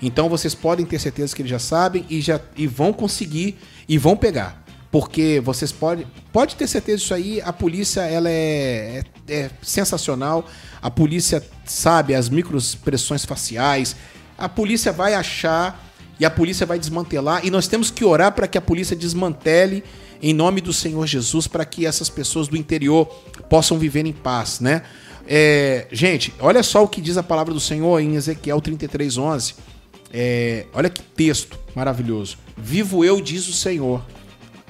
Então vocês podem ter certeza que eles já sabem e já e vão conseguir e vão pegar. Porque vocês podem pode ter certeza disso aí, a polícia ela é, é, é sensacional. A polícia sabe as microexpressões faciais. A polícia vai achar e a polícia vai desmantelar e nós temos que orar para que a polícia desmantele em nome do Senhor Jesus para que essas pessoas do interior possam viver em paz, né? É, gente, olha só o que diz a palavra do Senhor em Ezequiel 33:11. É, olha que texto maravilhoso. Vivo eu, diz o Senhor.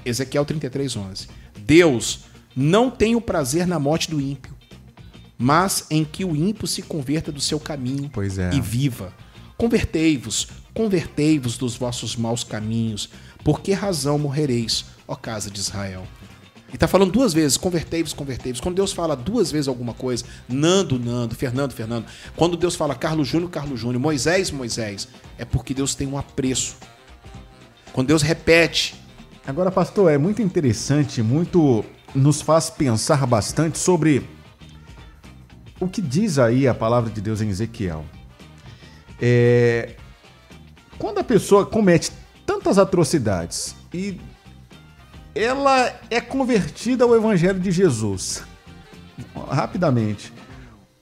Ezequiel 33:11. Deus não tem o prazer na morte do ímpio, mas em que o ímpio se converta do seu caminho é. e viva. Convertei-vos, convertei-vos dos vossos maus caminhos. Por que razão morrereis, ó casa de Israel? Ele está falando duas vezes, convertei-vos, convertei-vos. Quando Deus fala duas vezes alguma coisa, Nando, Nando, Fernando, Fernando. Quando Deus fala Carlos Júnior, Carlos Júnior, Moisés, Moisés, é porque Deus tem um apreço. Quando Deus repete, Agora, pastor, é muito interessante, muito nos faz pensar bastante sobre o que diz aí a palavra de Deus em Ezequiel. É, quando a pessoa comete tantas atrocidades e ela é convertida ao evangelho de Jesus, rapidamente,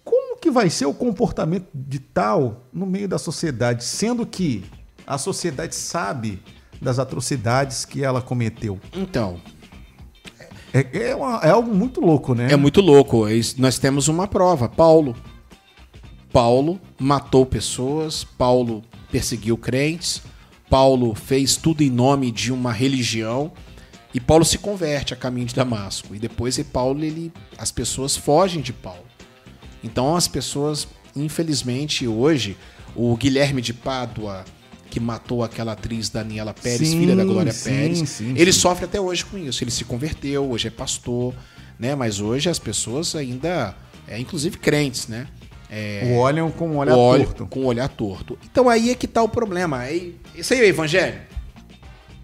como que vai ser o comportamento de tal no meio da sociedade, sendo que a sociedade sabe das atrocidades que ela cometeu? então, É, é, uma- é algo muito louco, né? É muito louco. É Nós temos uma prova. Paulo. Paulo matou pessoas. Paulo perseguiu crentes. Paulo fez tudo em nome de uma religião. E Paulo se converte a caminho de Damasco. E depois e Paulo, ele, as pessoas fogem de Paulo. Então as pessoas, infelizmente, hoje, o Guilherme de Pádua, que matou aquela atriz Daniela Pérez, Sim, filha da Glória sim, Pérez, sim, ele sofre até hoje com isso. Ele se converteu, hoje é pastor, né? Mas hoje as pessoas ainda, é, inclusive crentes, né? É, O olham com um olhar o olho- torto. Com o olhar torto. Então aí é que tá o problema. Aí, esse aí é o evangelho?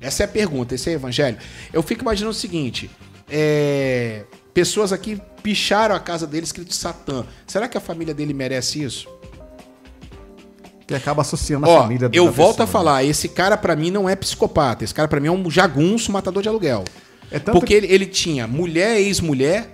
Essa é a pergunta, esse é o evangelho? Eu fico imaginando o seguinte: é, pessoas aqui picharam a casa dele escrito Satã. Será que a família dele merece isso? Que acaba associando a Ó, família da eu volto pessoa, a falar, esse cara pra mim não é psicopata. Esse cara pra mim é um jagunço matador de aluguel. É tanto Porque ele, ele tinha mulher, ex-mulher,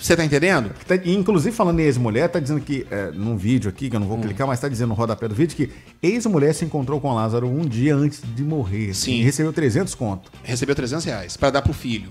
Você tá entendendo? Tá- inclusive, falando em ex-mulher, tá dizendo que, é, num vídeo aqui, que eu não Hum. vou clicar, mas tá dizendo no rodapé do vídeo que ex-mulher se encontrou com Lázaro um dia antes de morrer. Sim. E recebeu 300 conto. Recebeu 300 reais pra dar pro filho.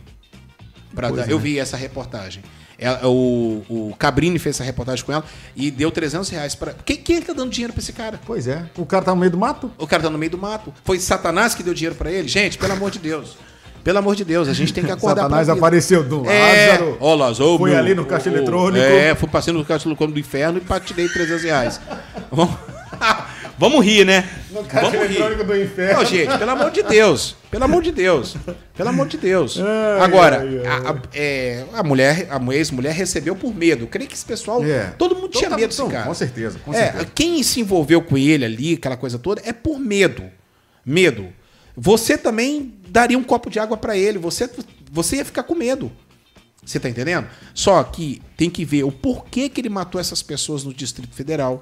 Pra Coisa, dar- eu né? vi essa reportagem. Ela- o, o Cabrini fez essa reportagem com ela e deu 300 reais pra. Quem, quem é que tá dando dinheiro pra esse cara? Pois é. O cara tá no meio do mato? O cara tá no meio do mato. Foi Satanás que deu dinheiro pra ele? Gente, pelo amor de Deus. Pelo amor de Deus, a gente tem que acordar Satanás apareceu do É, Lázaro. ó, Lázaro. Foi meu, ali no caixa eletrônico. É, fui passei no caixa eletrônico do inferno e patinei 300 reais. Vamos, Vamos rir, né? Caixa Vamos rir. eletrônico do inferno. Não, gente, pelo amor de Deus. Pelo amor de Deus. Pelo amor de Deus. Ai, Agora, ai, ai. a, a- é, a mulher, a ex-mulher recebeu por medo. Eu creio que esse pessoal. É. Todo mundo Então tinha tá- medo desse então, cara. Com certeza, com É, certeza. quem se envolveu com ele ali, aquela coisa toda, é por medo. Medo. Você também daria um copo de água pra ele. Você, você ia ficar com medo. Você tá entendendo? Só que tem que ver o porquê que ele matou essas pessoas no Distrito Federal.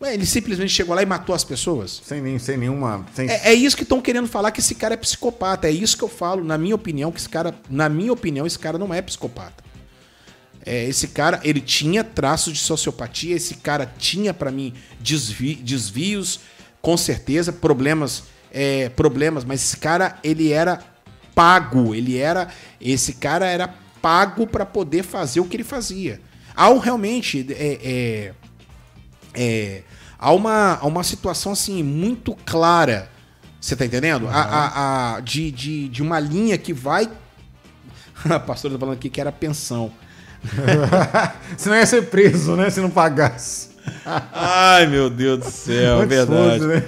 Ué, ele simplesmente chegou lá e matou as pessoas. Sem, nem, sem nenhuma. Sem... É, é isso que estão querendo falar que esse cara é psicopata. É isso que eu falo, na minha opinião, que esse cara, na minha opinião, esse cara não é psicopata. É, esse cara, ele tinha traços de sociopatia, esse cara tinha pra mim desvi- desvios, com certeza, problemas, é, problemas, mas esse cara, ele era pago, ele era, esse cara era pago pra poder fazer o que ele fazia. Há um, realmente, é, é, é, há, uma, uma situação assim muito clara. Você tá entendendo? A, a- a- de, de, de uma linha que vai. A pastora tá falando aqui que era pensão. Senão ia ser preso, né? Se não pagasse. Ai, meu Deus do céu, Muito esforço, né?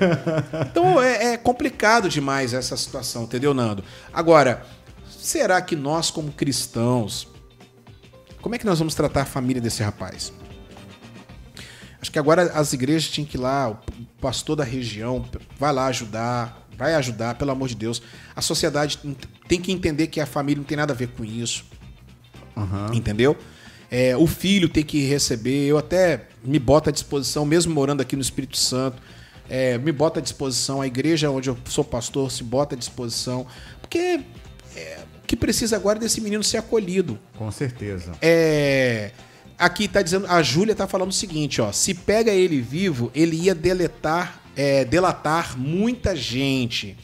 Então é, é complicado demais essa situação, entendeu, Nando? Agora, será que nós, como cristãos, como é que nós vamos tratar a família desse rapaz? Acho que agora as igrejas tinham que ir lá, o pastor da região, vai lá ajudar, vai ajudar, pelo amor de Deus. A sociedade tem que entender que a família não tem nada a ver com isso. Entendeu? É, o filho tem que receber, eu até me boto à disposição, mesmo morando aqui no Espírito Santo, é, me bota à disposição, a igreja onde eu sou pastor se bota à disposição, porque é, o que precisa agora é desse menino ser acolhido. Com certeza. É, aqui tá dizendo, a Júlia tá falando o seguinte, ó, se pega ele vivo, ele ia deletar, é, delatar muita gente.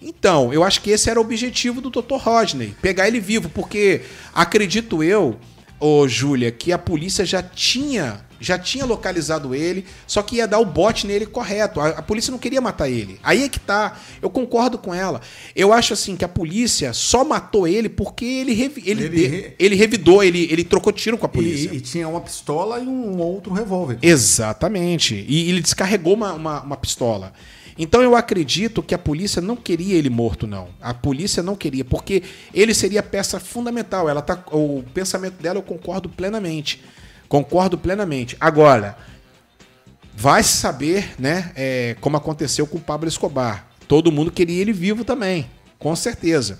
Então, eu acho que esse era o objetivo do Dr. Rodney, pegar ele vivo, porque acredito eu, ô Júlia, que a polícia já tinha já tinha localizado ele, só que ia dar o bote nele correto. A, a polícia não queria matar ele. Aí é que tá. Eu concordo com ela. Eu acho assim que a polícia só matou ele porque ele revi- ele, Ele re- ele revidou, ele, ele trocou tiro com a polícia. E, e tinha uma pistola e um outro revólver. Exatamente. E ele descarregou uma, uma, uma pistola. Então eu acredito que a polícia não queria ele morto, não. A polícia não queria, porque ele seria peça fundamental. Ela tá, o pensamento dela eu concordo plenamente. Concordo plenamente. Agora, vai saber, né, é, como aconteceu com o Pablo Escobar. Todo mundo queria ele vivo também, com certeza.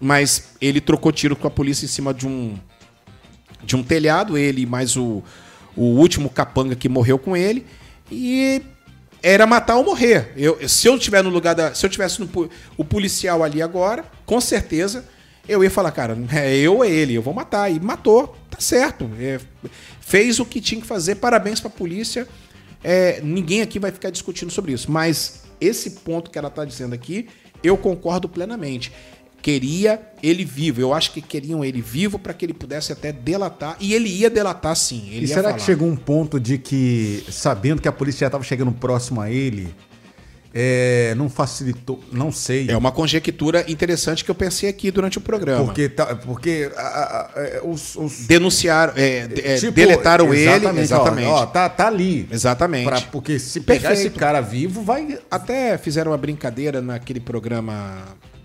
Mas ele trocou tiro com a polícia em cima de um de um telhado, ele mais o, o último capanga que morreu com ele. E era matar ou morrer. Eu, se eu tiver no lugar da. Se eu tivesse no, o policial ali agora, com certeza, eu ia falar, cara, é eu ou é ele, eu vou matar. E matou, tá certo. É, fez o que tinha que fazer, parabéns pra polícia. É, ninguém aqui vai ficar discutindo sobre isso. Mas esse ponto que ela tá dizendo aqui, eu concordo plenamente. Queria ele vivo. Eu acho que queriam ele vivo para que ele pudesse até delatar. E ele ia delatar sim. Ele E será falar. que chegou um ponto de que, sabendo que a polícia já estava chegando próximo a ele, é, não facilitou? Não sei. É uma conjectura interessante que eu pensei aqui durante o programa. Porque, tá, porque a- a- a- é, os, os- Denunciaram, é, é, tipo, deletaram ele. exatamente, Exatamente. Ó, ó, tá, tá ali. Exatamente. Pra- porque se pegar esse Perfeito. cara vivo, vai. Até fizeram uma brincadeira naquele programa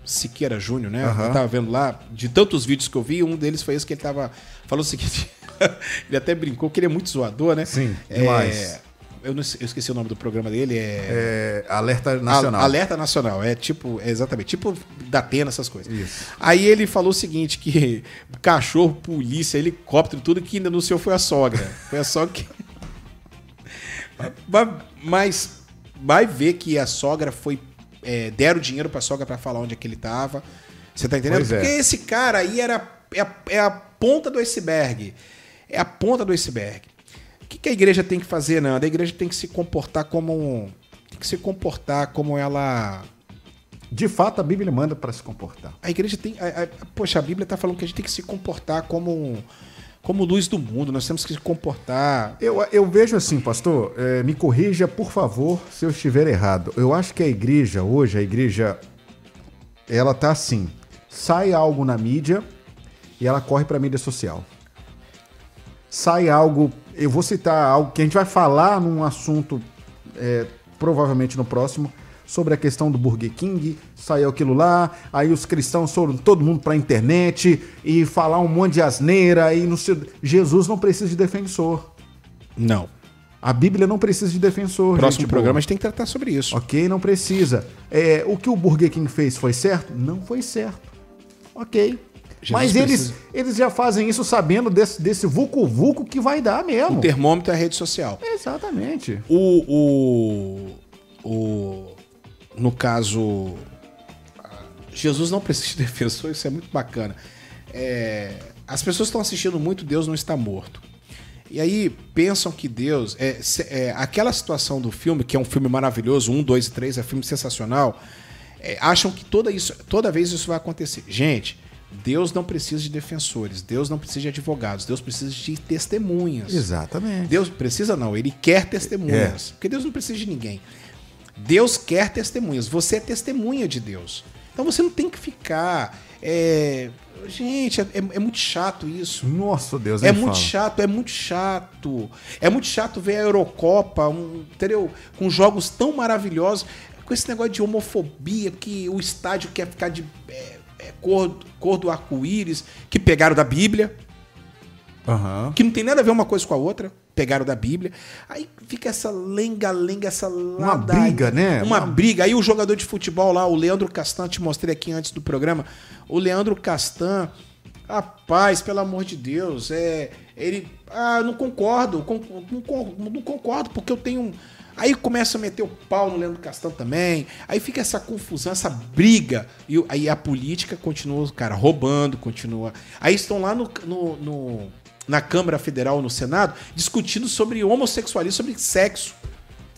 Siqueira Júnior, né? Aham. Eu tava vendo lá, de tantos vídeos que eu vi, um deles foi esse que ele tava. Falou o seguinte. ele até brincou que ele é muito zoador, né? Sim, É, demais. eu, não sei- eu esqueci o nome do programa dele. É. é, alerta nacional. A- Alerta Nacional, é tipo, é exatamente, tipo da Atena, essas coisas. Isso. Aí ele falou o seguinte, que cachorro, polícia, helicóptero, tudo que ainda anunciou foi a sogra. Foi a sogra que... Mas- Mas vai ver que a sogra foi... é, deram dinheiro pra sogra pra falar onde é que ele tava. Você tá entendendo? Pois é. Porque esse cara aí era... É a, é a ponta do iceberg. É a ponta do iceberg. O que, que a igreja tem que fazer, Nando? A igreja tem que se comportar como um. Tem que se comportar como ela. De fato, a Bíblia manda para se comportar. A igreja tem. a- a- poxa, a Bíblia está falando que a gente tem que se comportar como. um- Como luz do mundo. Nós temos que se comportar. Eu, eu vejo assim, pastor, eh, me corrija, por favor, se eu estiver errado. Eu acho que a igreja, hoje, a igreja, ela tá assim: sai algo na mídia e ela corre para mídia social. Sai algo, eu vou citar algo que a gente vai falar num assunto, eh, provavelmente no próximo, sobre a questão do Burger King, saiu aquilo lá, aí os cristãos foram todo mundo pra internet e falar um monte de asneira e não sei, Jesus não precisa de defensor. Não. A Bíblia não precisa de defensor. Próximo gente programa a boa. gente tem que tratar sobre isso. Ok, não precisa. É, o que o Burger King fez foi certo? Não foi certo. Ok. Jesus Mas eles, eles já fazem isso sabendo desse, desse vulco-vulco que vai dar mesmo. O termômetro é a rede social. Exatamente. O, o, o. No caso. Jesus não precisa de defensor, isso é muito bacana. É, as pessoas estão assistindo muito Deus não está morto. E aí pensam que Deus. É, é, aquela situação do filme, que é um filme maravilhoso, um, dois e três, é um filme sensacional. é, acham que toda, isso, toda vez isso vai acontecer. Gente, Deus não precisa de defensores, Deus não precisa de advogados, Deus precisa de testemunhas. Exatamente. Deus precisa não, ele quer testemunhas. Porque Deus não precisa de ninguém. Deus quer testemunhas. Você é testemunha de Deus. Então você não tem que ficar. é, Gente, é, é- é muito chato isso. Nossa, Deus, É muito fala. chato, é muito chato. É muito chato ver a Eurocopa, um, entendeu? Com jogos tão maravilhosos, com esse negócio de homofobia, que o estádio quer ficar de é, é, cor, cor do arco-íris, que pegaram da Bíblia Aham. que não tem nada a ver uma coisa com a outra, pegaram da Bíblia. Aí fica essa lenga-lenga, essa ladainha, briga, né? Uma, Uma- briga. Aí o jogador de futebol lá, o Leandro Castan, te mostrei aqui antes do programa. O Leandro Castan, rapaz, pelo amor de Deus, é. Ele. Ah, não concordo, con- não, con- não concordo, porque eu tenho. Aí começa a meter o pau no Leandro Castan também. Aí fica essa confusão, essa briga. E aí a política continua, cara, roubando, continua. Aí estão lá no, no- no- na Câmara Federal, no Senado, discutindo sobre homossexualismo, sobre sexo.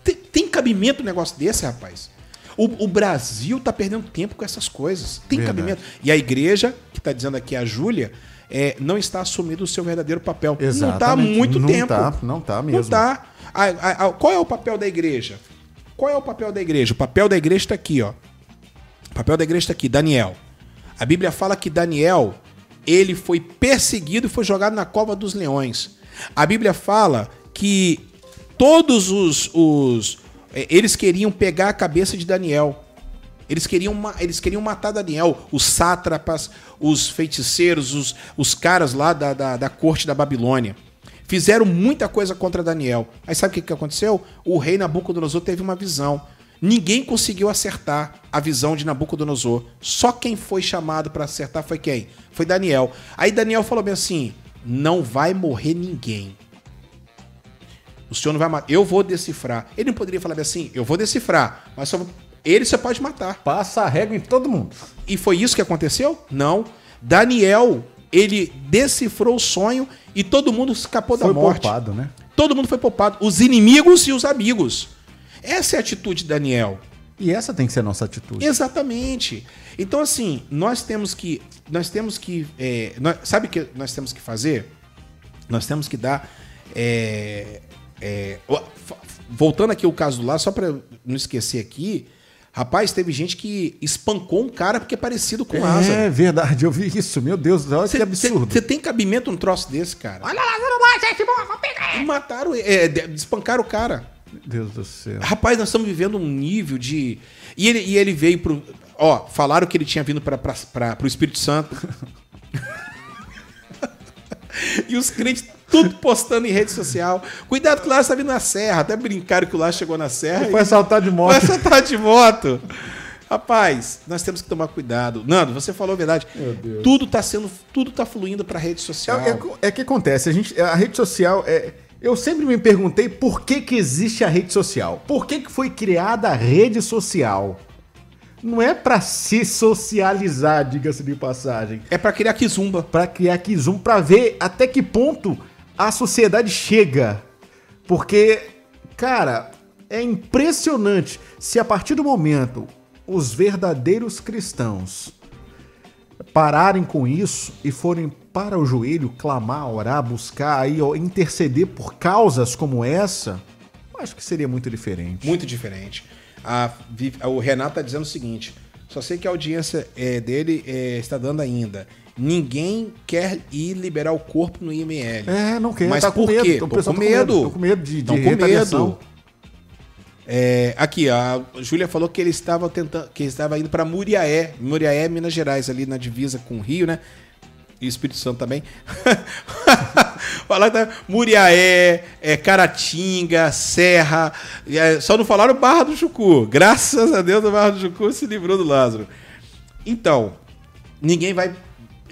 Tem, tem cabimento um negócio desse, rapaz? O, o Brasil tá perdendo tempo com essas coisas. Tem Verdade. cabimento. E a igreja, que tá dizendo aqui a Júlia, é, não está assumindo o seu verdadeiro papel. Não tá há Exatamente. muito Não tempo. tá, não tá mesmo. Não tá. A- qual é o papel da igreja? Qual é o papel da igreja? O papel da igreja está aqui, ó. O papel da igreja está aqui, Daniel. A Bíblia fala que Daniel, ele foi perseguido e foi jogado na cova dos leões. A Bíblia fala que todos os, os eh, eles queriam pegar a cabeça de Daniel. Eles queriam, eles queriam matar Daniel, os sátrapas, os feiticeiros, os, os caras lá da, da, da corte da Babilônia. Fizeram muita coisa contra Daniel. Aí sabe o que, que aconteceu? O rei Nabucodonosor teve uma visão. Ninguém conseguiu acertar a visão de Nabucodonosor. Só quem foi chamado para acertar foi quem? Foi Daniel. Aí Daniel falou bem assim: não vai morrer ninguém. O senhor não vai matar. Eu vou decifrar. Ele não poderia falar bem assim: eu vou decifrar, mas só ele você pode matar. Passa a régua em todo mundo. E foi isso que aconteceu? Não. Daniel, ele decifrou o sonho e todo mundo escapou da Foi morte. poupado, né? Todo mundo foi poupado. Os inimigos e os amigos. Essa é a atitude de Daniel. E essa tem que ser a nossa atitude. Exatamente. Então, assim, nós temos que. Nós temos que. é, nós- sabe o que nós temos que fazer? Nós temos que dar. é, é, voltando aqui o caso do lá, só pra não esquecer aqui. Rapaz, teve gente que espancou um cara porque é parecido com o Lázaro. É verdade, eu vi isso. Meu Deus, olha que absurdo. Você tem cabimento num troço desse, cara? Olha lá, não vai, gente boa, vou pegar. E mataram, é, espancaram o cara. Meu Deus do céu. Rapaz, nós estamos vivendo um nível de. E ele, e ele veio pro. Ó, falaram que ele tinha vindo para o Espírito Santo. e os crentes tudo postando em rede social. Cuidado que o Lázaro está vindo na serra. Até brincaram que o Lázaro chegou na serra. Foi assaltar de moto. Vai assaltar de moto. Rapaz, nós temos que tomar cuidado. Nando, você falou a verdade. Tudo tá sendo. Tudo tá fluindo pra rede social. É, é, é que acontece, a, gente, a rede social é. Eu sempre me perguntei por que, que existe a rede social. Por que, que foi criada a rede social? não é pra se socializar, diga-se de passagem. É pra criar kizumba. Pra criar Kizum, pra ver até que ponto a sociedade chega. Porque, cara, é impressionante se a partir do momento os verdadeiros cristãos pararem com isso e forem para o joelho clamar, orar, buscar aí, ó, interceder por causas como essa, eu acho que seria muito diferente. Muito diferente. A o Renato tá dizendo o seguinte: só sei que a audiência é, dele é, está dando ainda. Ninguém quer ir liberar o corpo no IML. É, não quer, Mas tá com por medo, quê? Tô com com medo, tô com medo de- de com medo. É, aqui, a Júlia falou que ele estava tentando, que ele estava indo para Muriaé, Muriaé, Minas Gerais, ali na divisa com o Rio, né? E Espírito Santo também. Falar tá, Muriaé, é, Caratinga, Serra. é, só não falaram Barra do Chucu. Graças a Deus, o Barra do Chucu se livrou do Lázaro. Então, ninguém vai,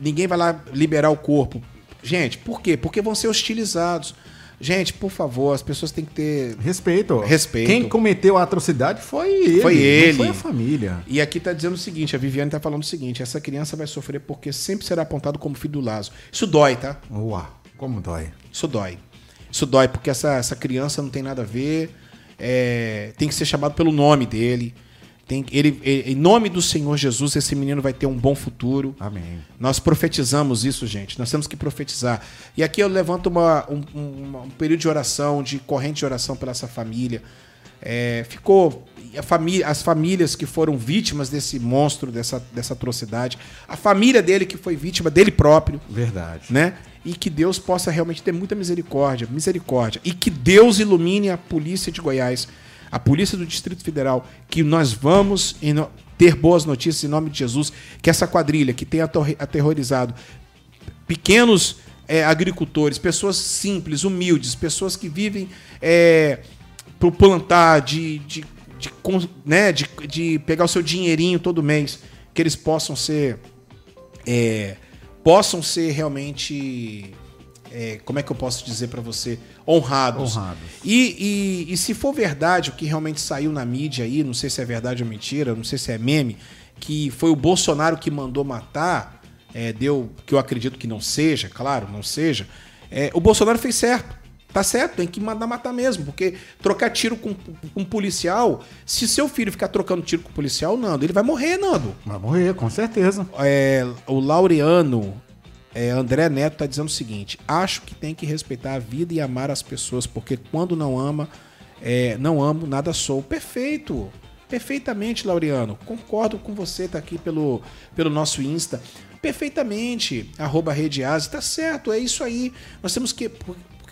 ninguém vai lá liberar o corpo. Gente, por quê? Porque vão ser hostilizados. Gente, por favor, as pessoas têm que ter Respeito. Respeito. Quem cometeu a atrocidade foi ele. Foi ele. Foi a família. E aqui tá dizendo o seguinte, a Viviane tá falando o seguinte, essa criança vai sofrer porque sempre será apontado como filho do Lázaro. Isso dói, tá? Uau, como dói. Isso dói. Isso dói porque essa, essa criança não tem nada a ver, é, tem que ser chamado pelo nome dele. Tem, ele, ele- em nome do Senhor Jesus, esse menino vai ter um bom futuro. Amém. Nós profetizamos isso, gente. Nós temos que profetizar. E aqui eu levanto uma- um, um- um período de oração, de corrente de oração pela essa família. É, ficou a família, as famílias que foram vítimas desse monstro, dessa, dessa atrocidade, a família dele que foi vítima dele próprio, Verdade. né? E que Deus possa realmente ter muita misericórdia, misericórdia. E que Deus ilumine a polícia de Goiás, a polícia do Distrito Federal, que nós vamos ter boas notícias em nome de Jesus, que essa quadrilha que tem aterrorizado pequenos é, agricultores, pessoas simples, humildes, pessoas que vivem é, pro plantar, de, de, de, né, de, de pegar o seu dinheirinho todo mês, que eles possam ser é, possam ser realmente é, como é que eu posso dizer pra você honrados, Honrados. E, e, e se for verdade o que realmente saiu na mídia aí não sei se é verdade ou mentira não sei se é meme que foi o Bolsonaro que mandou matar é, deu que eu acredito que não seja claro não seja é, o Bolsonaro fez certo Tá certo, tem que mandar matar mesmo, porque trocar tiro com, com um policial, se seu filho ficar trocando tiro com policial, Nando, ele vai morrer, Nando. Vai morrer, com certeza. É, o Laureano é, André Neto tá dizendo o seguinte: acho que tem que respeitar a vida e amar as pessoas, porque quando não ama, é, não amo, nada sou. Perfeito! Perfeitamente, Laureano. Concordo com você, tá aqui pelo, pelo nosso Insta. Perfeitamente. Arroba Rede. Tá certo, é isso aí. Nós temos que.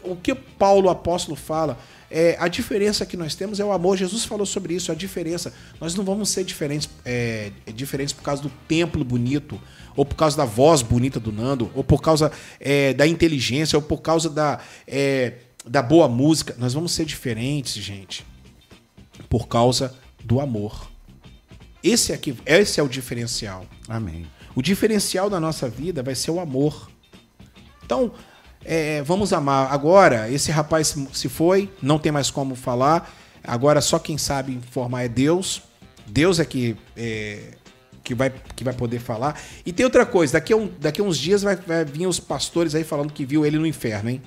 O que Paulo apóstolo fala, é, a diferença que nós temos é o amor. Jesus falou sobre isso, a diferença. Nós não vamos ser diferentes, é, diferentes por causa do templo bonito, ou por causa da voz bonita do Nando, ou por causa é, da inteligência, ou por causa da, é, da boa música. Nós vamos ser diferentes, gente, por causa do amor. Esse, aqui, esse é o diferencial. Amém. O diferencial da nossa vida vai ser o amor. Então, é, vamos amar. Agora, esse rapaz se foi, não tem mais como falar. Agora, só quem sabe informar é Deus. Deus é que, é, que, vai, que vai poder falar. E tem outra coisa: daqui a, um- daqui a uns dias vai, vai vir os pastores aí falando que viu ele no inferno, hein?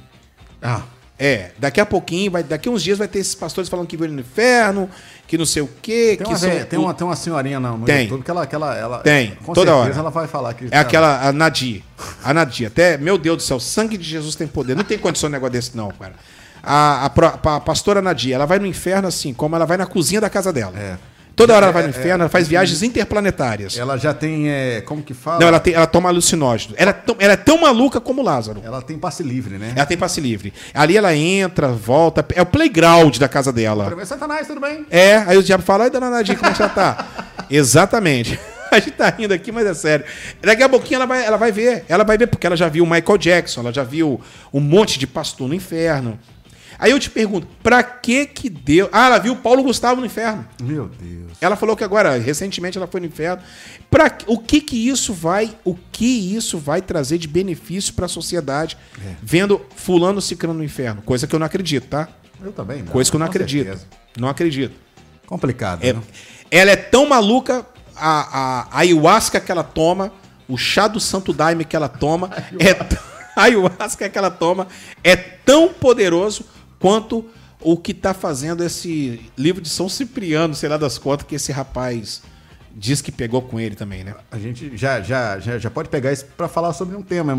Ah, É, daqui a pouquinho, vai, daqui a uns dias vai ter esses pastores falando que viu ele no inferno, que não sei o quê. tem que uma, são- tem, uma, tem uma senhorinha no, no Tem. YouTube que ela, que ela, ela Tem, com toda certeza hora. ela vai falar que É aquela, a Nadir. A Nadir. Até, meu Deus do céu, sangue de Jesus tem poder. Não tem condição de negócio desse, não, cara. A, a, pro- a pastora Nadir, ela vai no inferno assim, como ela vai na cozinha da casa dela. É. Toda hora ela vai no É, inferno, ela faz viagens interplanetárias. Ela já tem, é, como que fala? Não, ela, tem, ela toma alucinógeno. Ela, é tão- ela é tão maluca como Lázaro. Ela tem passe livre, né? Ela tem passe livre. Ali ela entra, volta. É o playground da casa dela. Primeiro, Satanás, tudo bem? É, aí o diabo fala, ai, dona Nadir, como é que já tá? Exatamente. A gente tá rindo aqui, mas é sério. Daqui a pouquinho ela vai, ela vai ver. Ela vai ver, porque ela já viu o Michael Jackson, ela já viu um monte de pastor no inferno. Aí eu te pergunto, pra que que deu... Ah, ela viu o Paulo Gustavo no inferno. Meu Deus. Ela falou que agora, recentemente, ela foi no inferno. Pra, o que que isso vai, o que isso vai trazer de benefício pra sociedade, vendo fulano se criando no inferno? Coisa que eu não acredito, tá? Eu também não. Coisa que eu não acredito. certeza. Não acredito. Complicado, É- né? ela é tão maluca, a, a ayahuasca que ela toma, o chá do Santo Daime que ela toma, é t- a ayahuasca que ela toma é tão poderoso quanto o que tá fazendo esse livro de São Cipriano, sei lá das contas, que esse rapaz diz que pegou com ele também, né? A gente já, já, já, já pode pegar isso pra falar sobre um tema,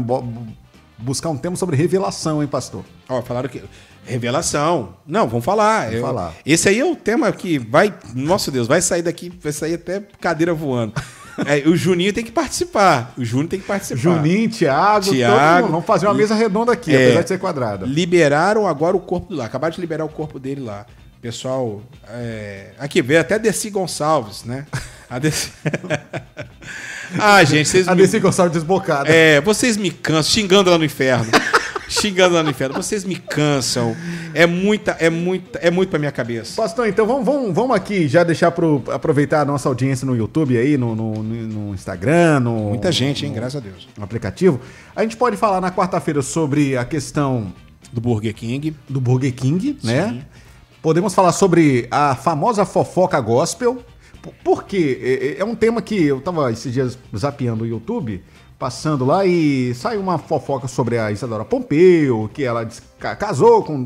buscar um tema sobre revelação, hein, pastor? Ó, falaram que. Revelação. Não, vamos falar. Vamos Eu- falar. Esse aí é o tema que vai. Nossa Deus, vai sair daqui, vai sair até cadeira voando. É, o Juninho tem que participar. O Júnior tem que participar. Juninho, Thiago, todo Thiago. mundo. Vamos fazer uma mesa redonda aqui, É. apesar de ser quadrada. Liberaram agora o corpo lá. Acabaram de liberar o corpo dele lá. Pessoal, é... aqui veio até Desi Gonçalves, né? A Desi... ah, gente, vocês A me... desse Gonçalves desbocada. É, vocês me cansam, xingando lá no inferno. Xingando lá no inferno. Vocês me cansam. É muita, é muita, é muito pra minha cabeça. Pastor, então vamos, vamos, vamos aqui já deixar pro, aproveitar a nossa audiência no YouTube aí, no, no, no Instagram, no, Muita gente, hein? Graças a Deus. no aplicativo. A gente pode falar na quarta-feira sobre a questão Do Burger King. do Burger King, né? Podemos falar sobre a famosa fofoca gospel. P- Por quê? É- É um tema que eu tava esses dias zapeando o YouTube, passando lá e saiu uma fofoca sobre a Isadora Pompeu, que ela casou, com,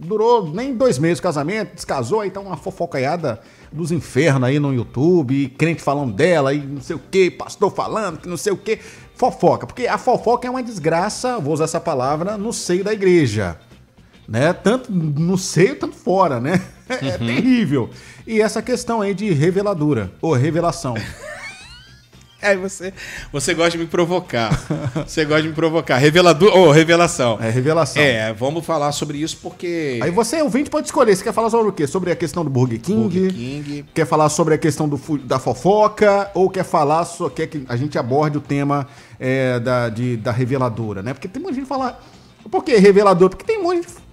durou nem dois meses o casamento, descasou, aí tá uma fofocaiada dos infernos aí no YouTube, e crente falando dela, e não sei o que, pastor falando, que não sei o que. Fofoca, porque a fofoca é uma desgraça, vou usar essa palavra, no seio da igreja né? Tanto no seio, tanto fora, né? É terrível. E essa questão aí de reveladura, ou revelação. Aí você, você gosta de me provocar. Você gosta de me provocar. Revelador, ou revelação. É revelação. É, vamos falar sobre isso porque Aí você, ouvinte, pode escolher. Você quer falar sobre o quê? Sobre a questão do Burger King? Burger King. Quer falar sobre a questão do, da fofoca? Ou quer falar, só quer que a gente aborde o tema é, da, de, da reveladora, né? Porque tem muita gente que fala... Por que revelador? Porque tem muita gente que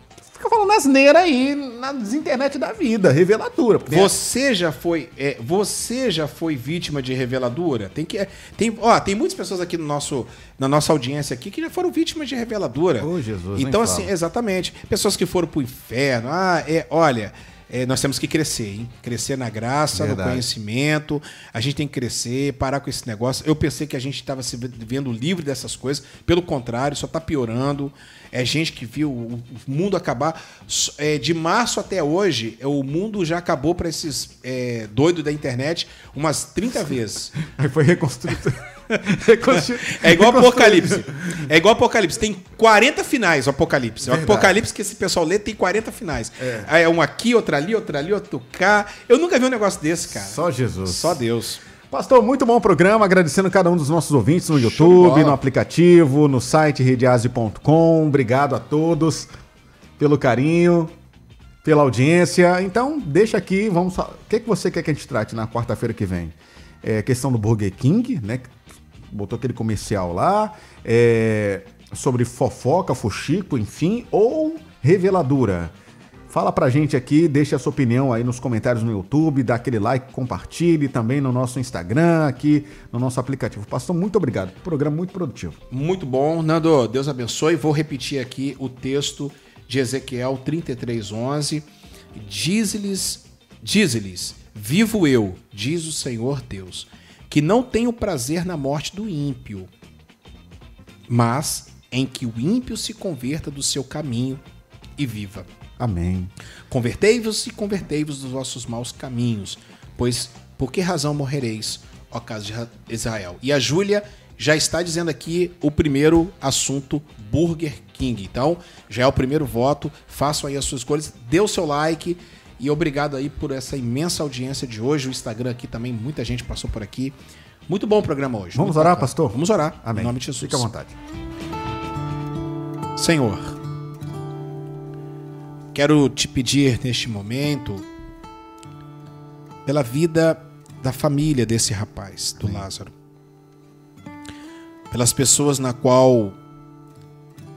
fica falando asneira aí nas internet da vida. Reveladora. Tem- Você já foi, é, você já foi vítima de reveladora? Tem que, é, tem, ó, tem muitas pessoas aqui no nosso, na nossa audiência aqui que já foram vítimas de reveladora. Ô, Jesus, nem Então fala. assim, exatamente, pessoas que foram pro inferno. Ah, é, olha, é, nós temos que crescer, hein? Crescer na graça, Verdade. no conhecimento. A gente tem que crescer, parar com esse negócio. Eu pensei que a gente estava se vendo livre dessas coisas. Pelo contrário, só tá piorando. É gente que viu o mundo acabar. É, de março até hoje, é, o mundo já acabou para esses é, doidos da internet umas 30 vezes. Aí foi reconstruído. Reconstru- É igual reconstruído. Apocalipse. É igual Apocalipse. Tem 40 finais o Apocalipse. O. Apocalipse que esse pessoal lê tem 40 finais. Aí É um aqui, outro ali, outro ali, outro cá. Eu nunca vi um negócio desse, cara. Só Jesus. Só Deus. Pastor, muito bom programa, agradecendo cada um dos nossos ouvintes no YouTube, no aplicativo, no site redease.com. Obrigado a todos pelo carinho, pela audiência. Então, deixa aqui, vamos O que, que você quer que a gente trate na quarta-feira que vem? É questão do Burger King, né? Botou aquele comercial lá. é, sobre fofoca, fuxico, enfim, ou reveladura. Fala pra gente aqui, deixa a sua opinião aí nos comentários no YouTube, dá aquele like, compartilhe também no nosso Instagram, aqui no nosso aplicativo. Pastor, muito obrigado. Programa muito produtivo. Muito bom. Nando, Deus abençoe. Vou repetir aqui o texto de Ezequiel 33:11. Diz-lhes, diz-lhes: Vivo eu, diz o Senhor Deus, que não tenho prazer na morte do ímpio, mas em que o ímpio se converta do seu caminho e viva. Amém. Convertei-vos e convertei-vos dos vossos maus caminhos, pois por que razão morrereis, ó casa de Ra- Israel? E a Júlia já está dizendo aqui o primeiro assunto Burger King. Então, já é o primeiro voto. Façam aí as suas escolhas, dê o seu like e obrigado aí por essa imensa audiência de hoje. O Instagram aqui também, muita gente passou por aqui. Muito bom o programa hoje. Vamos orar, bacana. pastor? Vamos orar. Amém. Em nome de Jesus. Fique à vontade. Senhor, quero te pedir neste momento pela vida da família desse rapaz, do Lázaro. Pelas pessoas na qual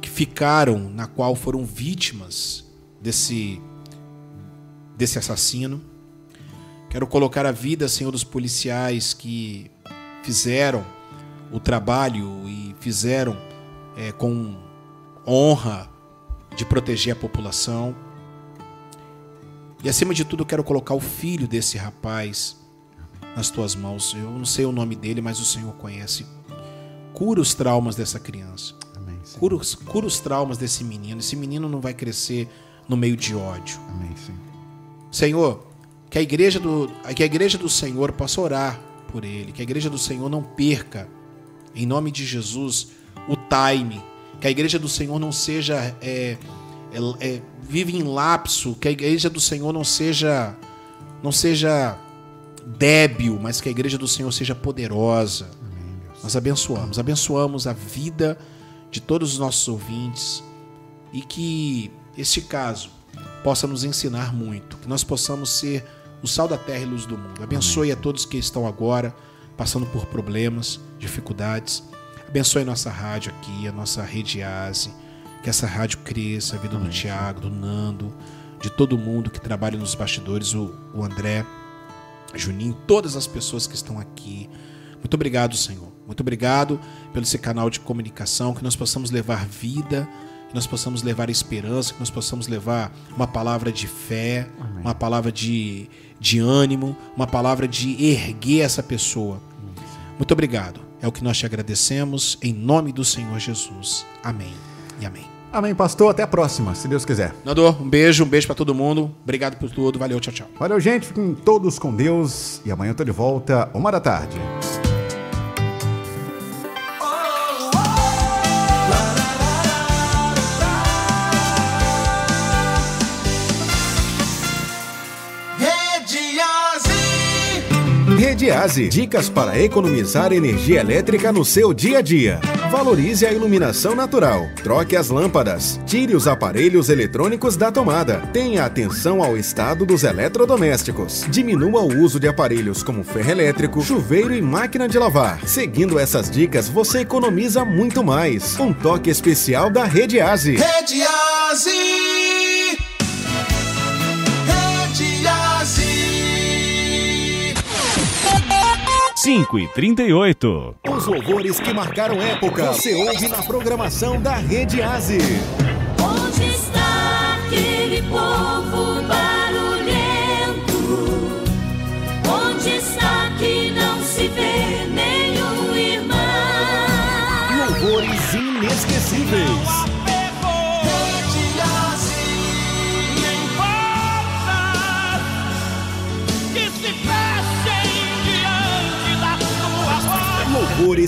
que ficaram, na qual foram vítimas desse desse assassino. Quero colocar a vida, Senhor, dos policiais que fizeram o trabalho e fizeram é, com honra de proteger a população. E acima de tudo, quero colocar o filho desse rapaz nas tuas mãos. Eu não sei o nome dele, mas o Senhor conhece. Cura os traumas dessa criança. Amém. Cura, os- cura os traumas desse menino. Esse menino não vai crescer no meio de ódio. Amém, Senhor. Senhor, que a igreja do, que a igreja do Senhor possa orar por ele, que a igreja do Senhor não perca, em nome de Jesus, o time, que a igreja do Senhor não seja é, é, é, vive em lapso, que a igreja do Senhor não seja não seja débil, mas que a igreja do Senhor seja poderosa. Nós abençoamos, abençoamos a vida de todos os nossos ouvintes e que este caso possa nos ensinar muito, que nós possamos ser o sal da terra e luz do mundo. Abençoe a todos que estão agora passando por problemas, dificuldades. Abençoe a nossa rádio aqui, a nossa rede ASE, que essa rádio cresça, a vida do Tiago, do Nando, de todo mundo que trabalha nos bastidores, o, o André, Juninho, todas as pessoas que estão aqui. Muito obrigado, Senhor. Muito obrigado pelo esse canal de comunicação, que nós possamos levar vida, que nós possamos levar esperança, que nós possamos levar uma palavra de fé, uma palavra de, de ânimo, uma palavra de erguer essa pessoa. Muito obrigado. É o que nós te agradecemos, em nome do Senhor Jesus. Amém e amém. Amém, pastor. Até a próxima, se Deus quiser. Nando, um beijo, um beijo pra todo mundo. Obrigado por tudo. Valeu, tchau, tchau. Valeu, gente. Fiquem todos com Deus. E amanhã eu tô de volta, uma da tarde. Rede Aze. Dicas para economizar energia elétrica no seu dia a dia. Valorize a iluminação natural. Troque as lâmpadas. Tire os aparelhos eletrônicos da tomada. Tenha atenção ao estado dos eletrodomésticos. Diminua o uso de aparelhos como ferro elétrico, chuveiro e máquina de lavar. Seguindo essas dicas, você economiza muito mais. Um toque especial da Rede Aze. Rede Aze. 5 e 38. Os louvores que marcaram época. Você ouve na programação da Rede Aze. Onde está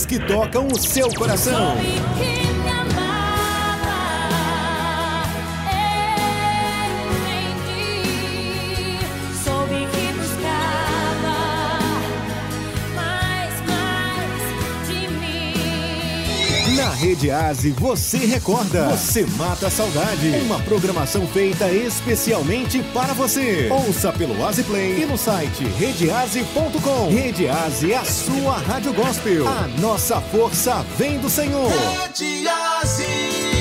que tocam o seu coração. Na Rede Aze você recorda, você mata a saudade. Uma programação feita especialmente para você. Ouça pelo Aze Play e no site redeaze.com. Rede Aze, a sua rádio gospel. A nossa força vem do Senhor. Rede Aze.